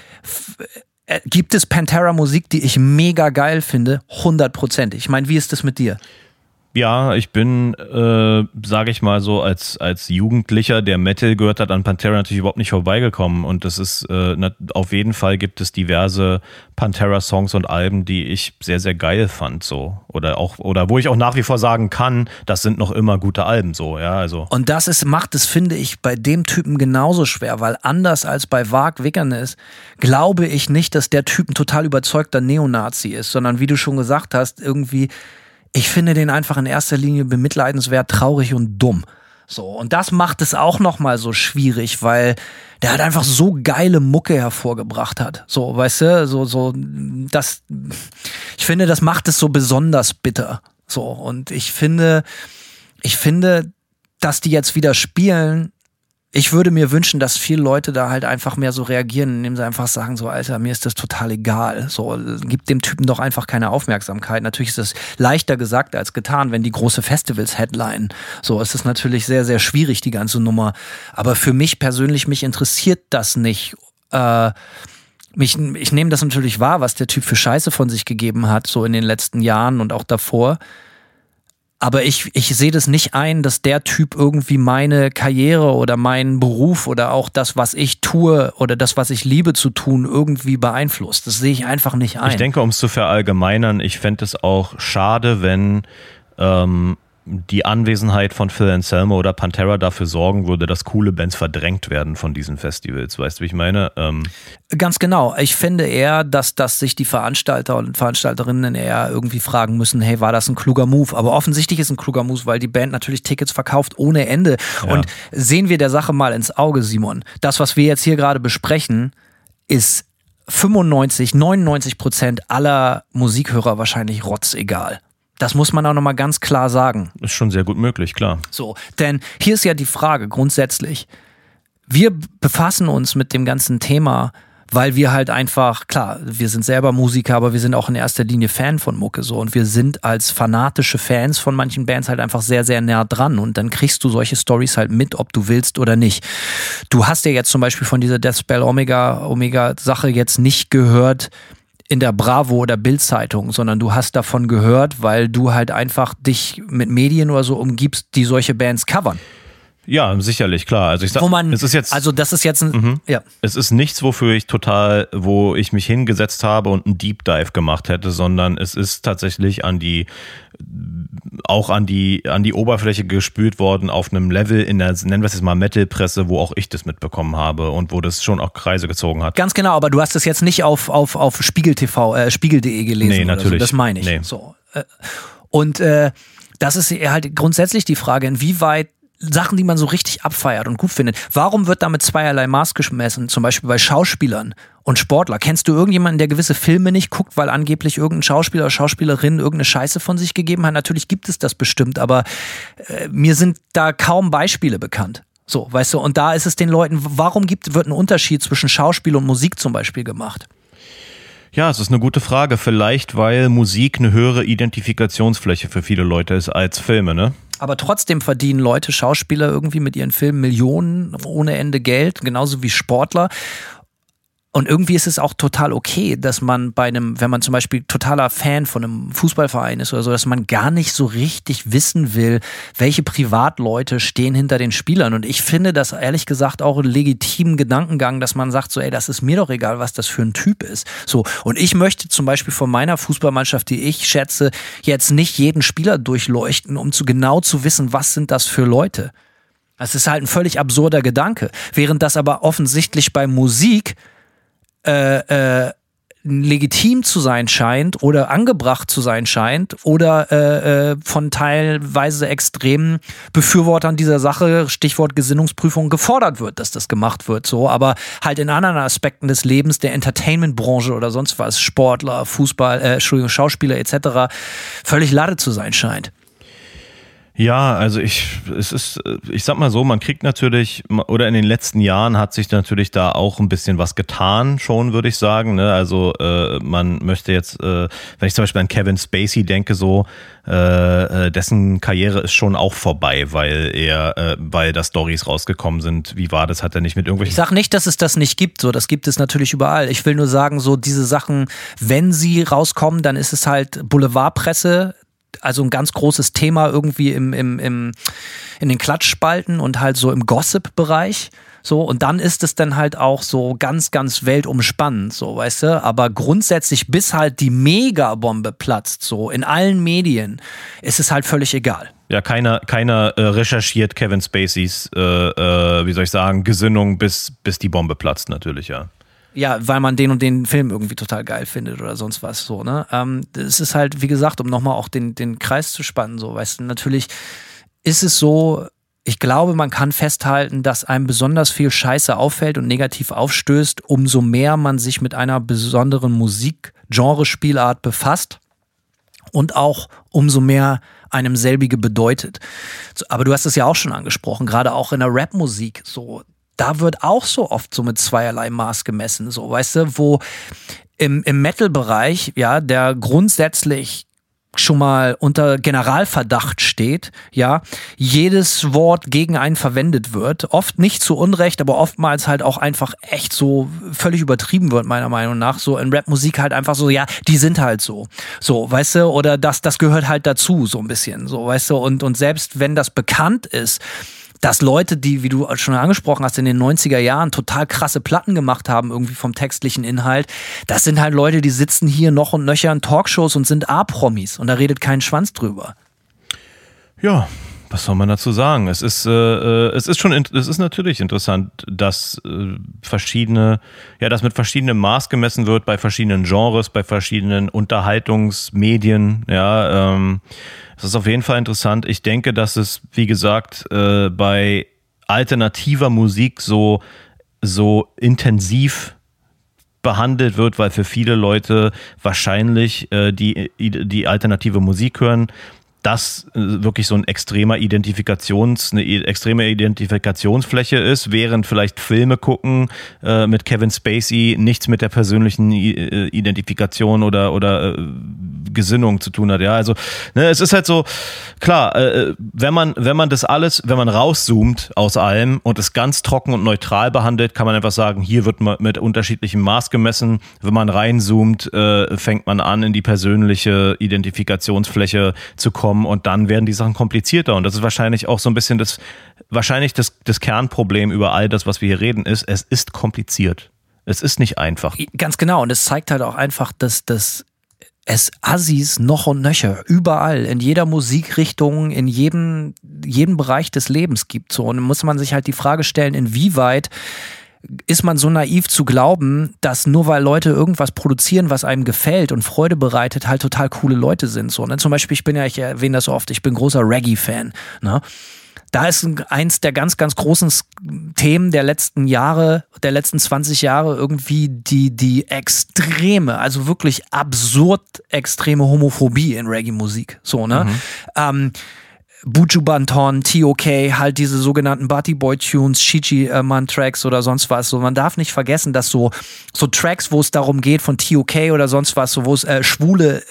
gibt es Pantera Musik, die ich mega geil finde? 100 Prozent. Ich meine, wie ist das mit dir? Ja, ich bin, äh, sage ich mal so, als, als Jugendlicher, der Metal gehört hat, an Pantera natürlich überhaupt nicht vorbeigekommen. Und das ist, äh, auf jeden Fall gibt es diverse Pantera-Songs und Alben, die ich sehr, sehr geil fand, so. Oder auch, oder wo ich auch nach wie vor sagen kann, das sind noch immer gute Alben, so, ja, also. Und das ist, macht es, finde ich, bei dem Typen genauso schwer, weil anders als bei Wag Wickernes glaube ich nicht, dass der Typ ein total überzeugter Neonazi ist, sondern wie du schon gesagt hast, irgendwie, ich finde den einfach in erster Linie bemitleidenswert, traurig und dumm. So, und das macht es auch nochmal so schwierig, weil der halt einfach so geile Mucke hervorgebracht hat. So, weißt du, so, so, das, ich finde, das macht es so besonders bitter. So, und ich finde, ich finde, dass die jetzt wieder spielen, ich würde mir wünschen, dass viele Leute da halt einfach mehr so reagieren, indem sie einfach sagen, so, Alter, mir ist das total egal. So, gib dem Typen doch einfach keine Aufmerksamkeit. Natürlich ist es leichter gesagt als getan, wenn die große Festivals headline. So, es ist natürlich sehr, sehr schwierig, die ganze Nummer. Aber für mich persönlich, mich interessiert das nicht. Äh, mich, ich nehme das natürlich wahr, was der Typ für Scheiße von sich gegeben hat, so in den letzten Jahren und auch davor. Aber ich, ich sehe das nicht ein, dass der Typ irgendwie meine Karriere oder meinen Beruf oder auch das, was ich tue oder das, was ich liebe zu tun, irgendwie beeinflusst. Das sehe ich einfach nicht ein. Ich denke, um es zu verallgemeinern, ich fände es auch schade, wenn ähm, die Anwesenheit von Phil Anselmo oder Pantera dafür sorgen würde, dass coole Bands verdrängt werden von diesen Festivals. Weißt du, wie ich meine? Ähm Ganz genau. Ich finde eher, dass, dass sich die Veranstalter und Veranstalterinnen eher irgendwie fragen müssen, hey, war das ein kluger Move? Aber offensichtlich ist ein kluger Move, weil die Band natürlich Tickets verkauft ohne Ende. Ja. Und sehen wir der Sache mal ins Auge, Simon. Das, was wir jetzt hier gerade besprechen, ist 95, 99 Prozent aller Musikhörer wahrscheinlich rotzegal. Das muss man auch nochmal ganz klar sagen. Ist schon sehr gut möglich, klar. So, denn hier ist ja die Frage grundsätzlich. Wir befassen uns mit dem ganzen Thema, weil wir halt einfach, klar, wir sind selber Musiker, aber wir sind auch in erster Linie Fan von Mucke so und wir sind als fanatische Fans von manchen Bands halt einfach sehr, sehr nah dran und dann kriegst du solche Stories halt mit, ob du willst oder nicht. Du hast ja jetzt zum Beispiel von dieser Death Spell Omega, Omega Sache jetzt nicht gehört, in der Bravo oder Bildzeitung, sondern du hast davon gehört, weil du halt einfach dich mit Medien oder so umgibst, die solche Bands covern. Ja, sicherlich, klar. Also ich sag, wo man, es ist jetzt, also das ist jetzt ein, mhm. ja. Es ist nichts, wofür ich total, wo ich mich hingesetzt habe und einen Deep Dive gemacht hätte, sondern es ist tatsächlich an die, auch an die, an die Oberfläche gespült worden auf einem Level in der, nennen wir es jetzt mal Metal-Presse, wo auch ich das mitbekommen habe und wo das schon auch Kreise gezogen hat. Ganz genau, aber du hast das jetzt nicht auf, auf, auf Spiegel TV, äh, Spiegel.de gelesen. Nee, natürlich. So. Das meine ich. Nee. So. Äh, und, äh, das ist halt grundsätzlich die Frage, inwieweit Sachen, die man so richtig abfeiert und gut findet. Warum wird damit zweierlei Maß gemessen? Zum Beispiel bei Schauspielern und Sportler. Kennst du irgendjemanden, der gewisse Filme nicht guckt, weil angeblich irgendein Schauspieler oder Schauspielerin irgendeine Scheiße von sich gegeben hat? Natürlich gibt es das bestimmt, aber äh, mir sind da kaum Beispiele bekannt. So, weißt du, und da ist es den Leuten, warum gibt, wird ein Unterschied zwischen Schauspiel und Musik zum Beispiel gemacht? Ja, es ist eine gute Frage. Vielleicht, weil Musik eine höhere Identifikationsfläche für viele Leute ist als Filme, ne? Aber trotzdem verdienen Leute, Schauspieler irgendwie mit ihren Filmen Millionen ohne Ende Geld, genauso wie Sportler. Und irgendwie ist es auch total okay, dass man bei einem, wenn man zum Beispiel totaler Fan von einem Fußballverein ist oder so, dass man gar nicht so richtig wissen will, welche Privatleute stehen hinter den Spielern. Und ich finde das ehrlich gesagt auch einen legitimen Gedankengang, dass man sagt so, ey, das ist mir doch egal, was das für ein Typ ist. So. Und ich möchte zum Beispiel von meiner Fußballmannschaft, die ich schätze, jetzt nicht jeden Spieler durchleuchten, um zu genau zu wissen, was sind das für Leute. Das ist halt ein völlig absurder Gedanke. Während das aber offensichtlich bei Musik äh, äh, legitim zu sein scheint oder angebracht zu sein scheint oder äh, äh, von teilweise extremen Befürwortern dieser Sache, Stichwort Gesinnungsprüfung, gefordert wird, dass das gemacht wird. So, aber halt in anderen Aspekten des Lebens, der Entertainment-Branche oder sonst was, Sportler, Fußball, äh, Entschuldigung, Schauspieler etc., völlig lade zu sein scheint. Ja, also ich, es ist, ich sag mal so, man kriegt natürlich, oder in den letzten Jahren hat sich natürlich da auch ein bisschen was getan, schon würde ich sagen. Ne? Also äh, man möchte jetzt, äh, wenn ich zum Beispiel an Kevin Spacey denke, so, äh, äh dessen Karriere ist schon auch vorbei, weil er, äh, weil da Stories rausgekommen sind. Wie war das? Hat er nicht mit irgendwelchen. Ich sag nicht, dass es das nicht gibt, so, das gibt es natürlich überall. Ich will nur sagen, so diese Sachen, wenn sie rauskommen, dann ist es halt Boulevardpresse also ein ganz großes Thema irgendwie im, im, im, in den Klatschspalten und halt so im Gossip-Bereich. So, und dann ist es dann halt auch so ganz, ganz weltumspannend, so, weißt du? Aber grundsätzlich, bis halt die Megabombe platzt, so in allen Medien, ist es halt völlig egal. Ja, keiner, keiner äh, recherchiert Kevin Spaceys, äh, äh, wie soll ich sagen, Gesinnung, bis, bis die Bombe platzt, natürlich, ja ja, weil man den und den Film irgendwie total geil findet oder sonst was so, ne? Ähm, es ist halt, wie gesagt, um nochmal auch den, den Kreis zu spannen, so, weißt du, natürlich ist es so, ich glaube, man kann festhalten, dass einem besonders viel Scheiße auffällt und negativ aufstößt, umso mehr man sich mit einer besonderen Musik-Genrespielart befasst und auch umso mehr einem selbige bedeutet. Aber du hast es ja auch schon angesprochen, gerade auch in der Rapmusik so da wird auch so oft so mit zweierlei Maß gemessen, so, weißt du, wo im, im Metal-Bereich, ja, der grundsätzlich schon mal unter Generalverdacht steht, ja, jedes Wort gegen einen verwendet wird, oft nicht zu Unrecht, aber oftmals halt auch einfach echt so völlig übertrieben wird, meiner Meinung nach, so in Rapmusik halt einfach so, ja, die sind halt so, so, weißt du, oder das, das gehört halt dazu, so ein bisschen, so, weißt du, und, und selbst wenn das bekannt ist, dass Leute, die, wie du schon angesprochen hast, in den 90er Jahren total krasse Platten gemacht haben, irgendwie vom textlichen Inhalt, das sind halt Leute, die sitzen hier noch und nöcher in Talkshows und sind A-Promis und da redet kein Schwanz drüber. Ja, was soll man dazu sagen? Es ist, äh, äh es ist schon, es ist natürlich interessant, dass äh, verschiedene, ja, dass mit verschiedenem Maß gemessen wird bei verschiedenen Genres, bei verschiedenen Unterhaltungsmedien, ja. Ähm, das ist auf jeden Fall interessant. Ich denke, dass es, wie gesagt, äh, bei alternativer Musik so, so intensiv behandelt wird, weil für viele Leute wahrscheinlich äh, die, die alternative Musik hören, das äh, wirklich so ein extremer Identifikations, eine extreme Identifikationsfläche ist, während vielleicht Filme gucken äh, mit Kevin Spacey nichts mit der persönlichen äh, Identifikation oder, oder äh, Gesinnung zu tun hat. Ja, also ne, es ist halt so, klar, äh, wenn man, wenn man das alles, wenn man rauszoomt aus allem und es ganz trocken und neutral behandelt, kann man einfach sagen, hier wird man mit unterschiedlichem Maß gemessen. Wenn man reinzoomt, äh, fängt man an, in die persönliche Identifikationsfläche zu kommen und dann werden die Sachen komplizierter. Und das ist wahrscheinlich auch so ein bisschen das, wahrscheinlich das, das Kernproblem über all das, was wir hier reden, ist, es ist kompliziert. Es ist nicht einfach. Ganz genau. Und es zeigt halt auch einfach, dass das es Assis noch und nöcher, überall, in jeder Musikrichtung, in jedem, jedem Bereich des Lebens gibt. So, und dann muss man sich halt die Frage stellen, inwieweit ist man so naiv zu glauben, dass nur weil Leute irgendwas produzieren, was einem gefällt und Freude bereitet, halt total coole Leute sind. So, ne? Zum Beispiel, ich bin ja, ich erwähne das so oft, ich bin großer Reggae-Fan. Ne? da ist eins der ganz, ganz großen Themen der letzten Jahre, der letzten 20 Jahre irgendwie die, die extreme, also wirklich absurd extreme Homophobie in Reggae-Musik. So, ne? Mhm. Ähm, Buju Banton, TOK, halt diese sogenannten Butty Boy Tunes, Shichi äh, Man Tracks oder sonst was. So, man darf nicht vergessen, dass so, so Tracks, wo es darum geht, von TOK oder sonst was, so, wo es äh, Schwule,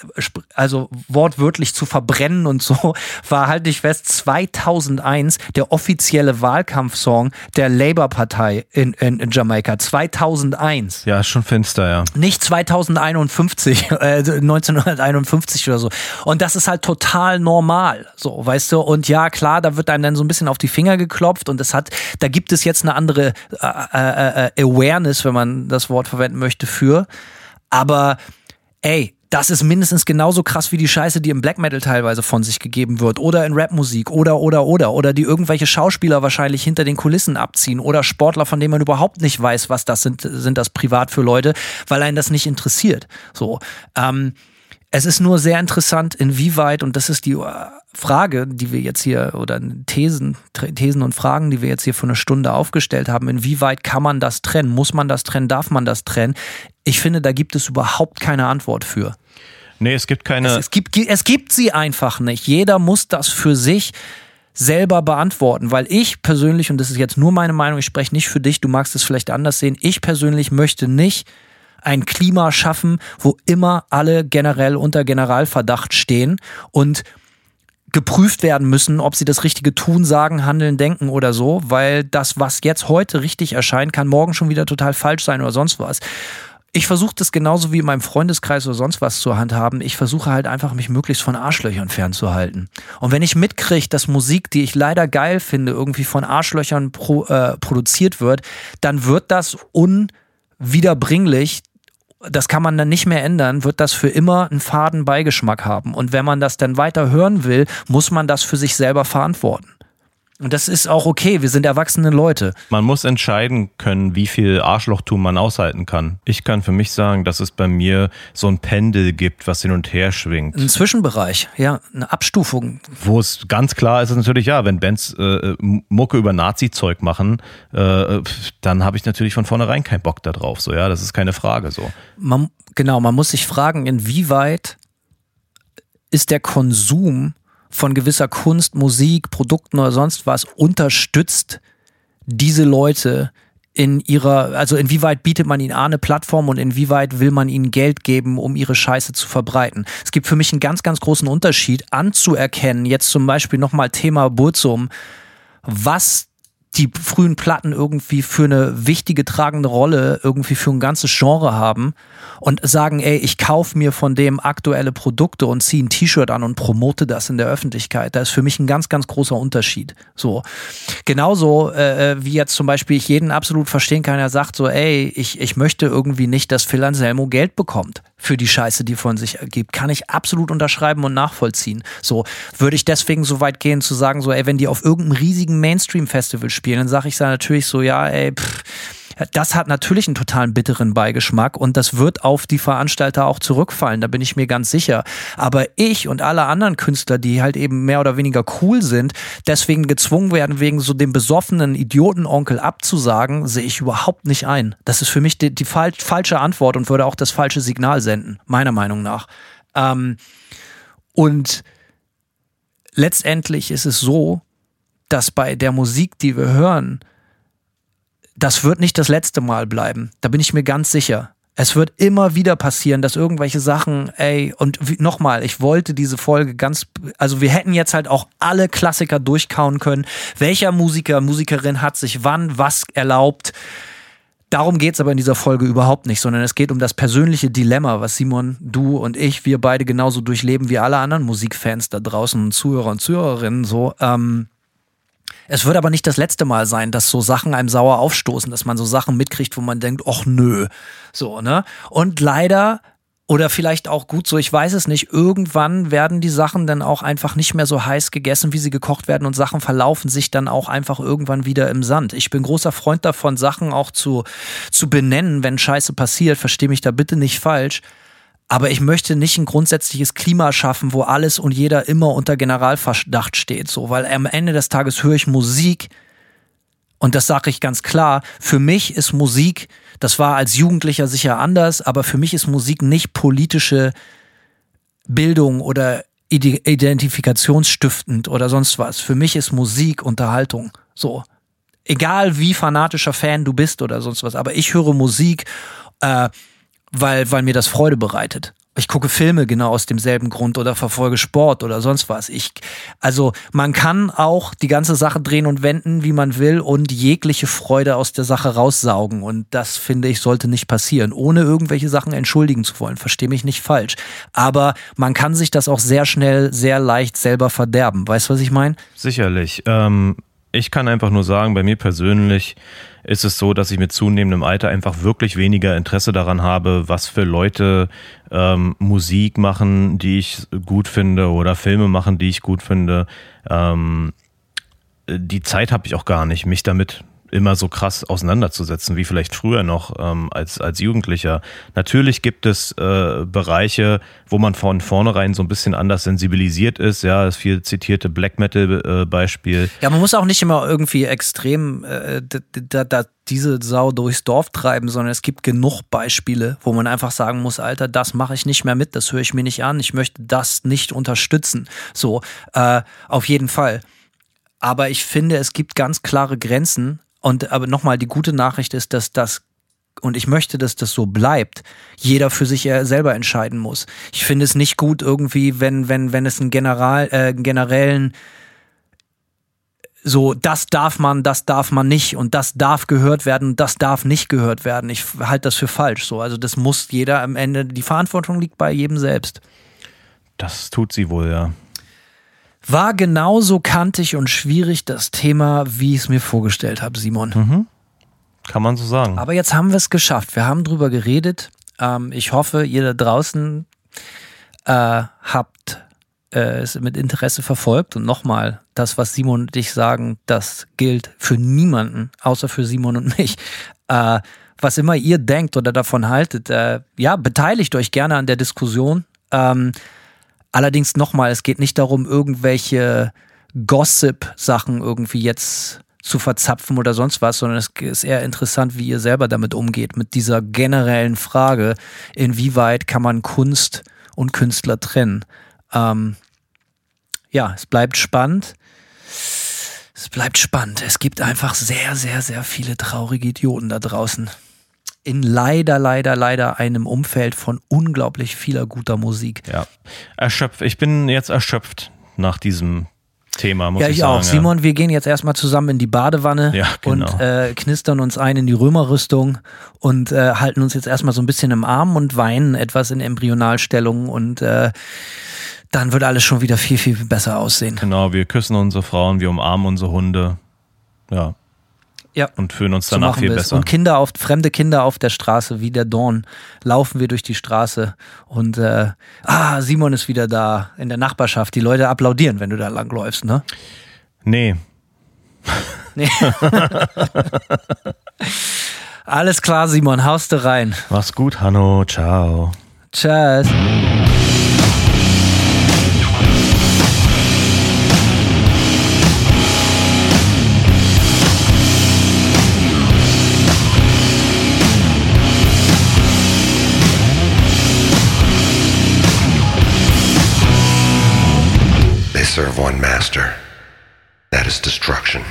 also wortwörtlich zu verbrennen und so, war halt nicht fest 2001 der offizielle Wahlkampfsong der Labour-Partei in, in, in Jamaika. 2001. Ja, schon finster, ja. Nicht 2051, äh, 1951 oder so. Und das ist halt total normal, so, weißt du? Und ja, klar, da wird einem dann so ein bisschen auf die Finger geklopft und es hat, da gibt es jetzt eine andere äh, äh, äh, Awareness, wenn man das Wort verwenden möchte, für. Aber ey, das ist mindestens genauso krass wie die Scheiße, die im Black Metal teilweise von sich gegeben wird oder in Rapmusik oder oder oder oder die irgendwelche Schauspieler wahrscheinlich hinter den Kulissen abziehen oder Sportler, von denen man überhaupt nicht weiß, was das sind, sind das privat für Leute, weil einen das nicht interessiert. So, ähm, es ist nur sehr interessant, inwieweit und das ist die äh, Frage, die wir jetzt hier oder Thesen, Thesen und Fragen, die wir jetzt hier für eine Stunde aufgestellt haben, inwieweit kann man das trennen? Muss man das trennen? Darf man das trennen? Ich finde, da gibt es überhaupt keine Antwort für. Nee, es gibt keine. Es, es, gibt, es gibt sie einfach nicht. Jeder muss das für sich selber beantworten, weil ich persönlich, und das ist jetzt nur meine Meinung, ich spreche nicht für dich, du magst es vielleicht anders sehen, ich persönlich möchte nicht ein Klima schaffen, wo immer alle generell unter Generalverdacht stehen und geprüft werden müssen, ob sie das Richtige tun, sagen, handeln, denken oder so, weil das, was jetzt heute richtig erscheint, kann morgen schon wieder total falsch sein oder sonst was. Ich versuche das genauso wie in meinem Freundeskreis oder sonst was zur Hand haben. Ich versuche halt einfach, mich möglichst von Arschlöchern fernzuhalten. Und wenn ich mitkriege, dass Musik, die ich leider geil finde, irgendwie von Arschlöchern pro, äh, produziert wird, dann wird das unwiederbringlich das kann man dann nicht mehr ändern, wird das für immer einen faden Beigeschmack haben. Und wenn man das dann weiter hören will, muss man das für sich selber verantworten. Und das ist auch okay, wir sind erwachsene Leute. Man muss entscheiden können, wie viel Arschlochtum man aushalten kann. Ich kann für mich sagen, dass es bei mir so ein Pendel gibt, was hin und her schwingt. Ein Zwischenbereich, ja, eine Abstufung. Wo es ganz klar ist, ist natürlich, ja, wenn Bands äh, Mucke über Nazi-Zeug machen, äh, dann habe ich natürlich von vornherein keinen Bock darauf. So, ja, das ist keine Frage so. Man, genau, man muss sich fragen, inwieweit ist der Konsum von gewisser Kunst, Musik, Produkten oder sonst was unterstützt diese Leute in ihrer, also inwieweit bietet man ihnen A eine Plattform und inwieweit will man ihnen Geld geben, um ihre Scheiße zu verbreiten. Es gibt für mich einen ganz, ganz großen Unterschied anzuerkennen, jetzt zum Beispiel nochmal Thema Burzum, was die frühen Platten irgendwie für eine wichtige tragende Rolle irgendwie für ein ganzes Genre haben und sagen, ey, ich kaufe mir von dem aktuelle Produkte und ziehe ein T-Shirt an und promote das in der Öffentlichkeit. Da ist für mich ein ganz, ganz großer Unterschied. So. Genauso äh, äh wie jetzt zum Beispiel ich jeden absolut verstehen kann, der sagt so, ey, ich, ich möchte irgendwie nicht, dass Phil Anselmo Geld bekommt für die Scheiße, die von sich ergibt. Kann ich absolut unterschreiben und nachvollziehen. So, würde ich deswegen so weit gehen zu sagen, so, ey, wenn die auf irgendeinem riesigen Mainstream-Festival spielen, dann sage ich da natürlich so, ja, ey, pff, das hat natürlich einen totalen bitteren Beigeschmack und das wird auf die Veranstalter auch zurückfallen, da bin ich mir ganz sicher. Aber ich und alle anderen Künstler, die halt eben mehr oder weniger cool sind, deswegen gezwungen werden, wegen so dem besoffenen Idiotenonkel abzusagen, sehe ich überhaupt nicht ein. Das ist für mich die, die fal falsche Antwort und würde auch das falsche Signal senden, meiner Meinung nach. Ähm, und letztendlich ist es so, dass bei der Musik, die wir hören, das wird nicht das letzte Mal bleiben. Da bin ich mir ganz sicher. Es wird immer wieder passieren, dass irgendwelche Sachen, ey, und nochmal, ich wollte diese Folge ganz, also wir hätten jetzt halt auch alle Klassiker durchkauen können. Welcher Musiker, Musikerin hat sich wann was erlaubt? Darum geht's aber in dieser Folge überhaupt nicht, sondern es geht um das persönliche Dilemma, was Simon, du und ich, wir beide genauso durchleben wie alle anderen Musikfans da draußen Zuhörer und Zuhörerinnen so. Ähm, es wird aber nicht das letzte Mal sein, dass so Sachen einem sauer aufstoßen, dass man so Sachen mitkriegt, wo man denkt, ach nö. So, ne? Und leider oder vielleicht auch gut so, ich weiß es nicht. Irgendwann werden die Sachen dann auch einfach nicht mehr so heiß gegessen, wie sie gekocht werden und Sachen verlaufen sich dann auch einfach irgendwann wieder im Sand. Ich bin großer Freund davon, Sachen auch zu, zu benennen, wenn Scheiße passiert. Versteh mich da bitte nicht falsch. Aber ich möchte nicht ein grundsätzliches Klima schaffen, wo alles und jeder immer unter Generalverdacht steht, so, weil am Ende des Tages höre ich Musik und das sage ich ganz klar. Für mich ist Musik, das war als Jugendlicher sicher anders, aber für mich ist Musik nicht politische Bildung oder ide- identifikationsstiftend oder sonst was. Für mich ist Musik Unterhaltung. So. Egal wie fanatischer Fan du bist oder sonst was, aber ich höre Musik, äh, weil, weil mir das Freude bereitet. Ich gucke Filme genau aus demselben Grund oder verfolge Sport oder sonst was. Ich, also man kann auch die ganze Sache drehen und wenden, wie man will und jegliche Freude aus der Sache raussaugen. Und das finde ich sollte nicht passieren, ohne irgendwelche Sachen entschuldigen zu wollen. Verstehe mich nicht falsch. Aber man kann sich das auch sehr schnell, sehr leicht selber verderben. Weißt du, was ich meine? Sicherlich. Ähm, ich kann einfach nur sagen, bei mir persönlich ist es so, dass ich mit zunehmendem Alter einfach wirklich weniger Interesse daran habe, was für Leute ähm, Musik machen, die ich gut finde oder Filme machen, die ich gut finde. Ähm, die Zeit habe ich auch gar nicht, mich damit immer so krass auseinanderzusetzen, wie vielleicht früher noch ähm, als, als Jugendlicher. Natürlich gibt es äh, Bereiche, wo man von vornherein so ein bisschen anders sensibilisiert ist. Ja, das viel zitierte Black Metal-Beispiel. Äh, ja, man muss auch nicht immer irgendwie extrem äh, da, da, diese Sau durchs Dorf treiben, sondern es gibt genug Beispiele, wo man einfach sagen muss, Alter, das mache ich nicht mehr mit, das höre ich mir nicht an, ich möchte das nicht unterstützen. So, äh, auf jeden Fall. Aber ich finde, es gibt ganz klare Grenzen, und aber nochmal, die gute Nachricht ist, dass das und ich möchte, dass das so bleibt, jeder für sich selber entscheiden muss. Ich finde es nicht gut irgendwie, wenn, wenn, wenn es einen General, äh, generellen so, das darf man, das darf man nicht und das darf gehört werden, das darf nicht gehört werden. Ich halte das für falsch so. Also das muss jeder am Ende, die Verantwortung liegt bei jedem selbst. Das tut sie wohl, ja. War genauso kantig und schwierig das Thema, wie ich es mir vorgestellt habe, Simon. Mhm. Kann man so sagen. Aber jetzt haben wir es geschafft. Wir haben drüber geredet. Ähm, ich hoffe, ihr da draußen äh, habt äh, es mit Interesse verfolgt. Und nochmal, das, was Simon und ich sagen, das gilt für niemanden, außer für Simon und mich. Äh, was immer ihr denkt oder davon haltet, äh, ja, beteiligt euch gerne an der Diskussion. Ähm, Allerdings nochmal, es geht nicht darum, irgendwelche Gossip-Sachen irgendwie jetzt zu verzapfen oder sonst was, sondern es ist eher interessant, wie ihr selber damit umgeht, mit dieser generellen Frage, inwieweit kann man Kunst und Künstler trennen. Ähm, ja, es bleibt spannend. Es bleibt spannend. Es gibt einfach sehr, sehr, sehr viele traurige Idioten da draußen in leider, leider, leider einem Umfeld von unglaublich vieler guter Musik. Ja, erschöpft. Ich bin jetzt erschöpft nach diesem Thema, muss ja, ich, ich sagen. auch. Simon, wir gehen jetzt erstmal zusammen in die Badewanne Ja, genau. und äh, knistern uns ein in die Römerrüstung und äh, halten uns jetzt erstmal so ein bisschen im Arm und weinen etwas in Embryonalstellung und äh, dann wird alles schon wieder viel, viel besser aussehen. Genau, wir küssen unsere Frauen, wir umarmen unsere Hunde. Ja. Ja. Und fühlen uns So danach machen viel besser. Und Kinder auf, fremde Kinder auf der Straße, wie der Dorn, laufen wir durch die Straße und äh, ah, Simon ist wieder da in der Nachbarschaft. Die Leute applaudieren, wenn du da langläufst, ne? Nee, Nee. Alles klar, Simon, haust du rein. mach's gut, Hanno. Ciao. Tschüss. Serve one master. That is destruction.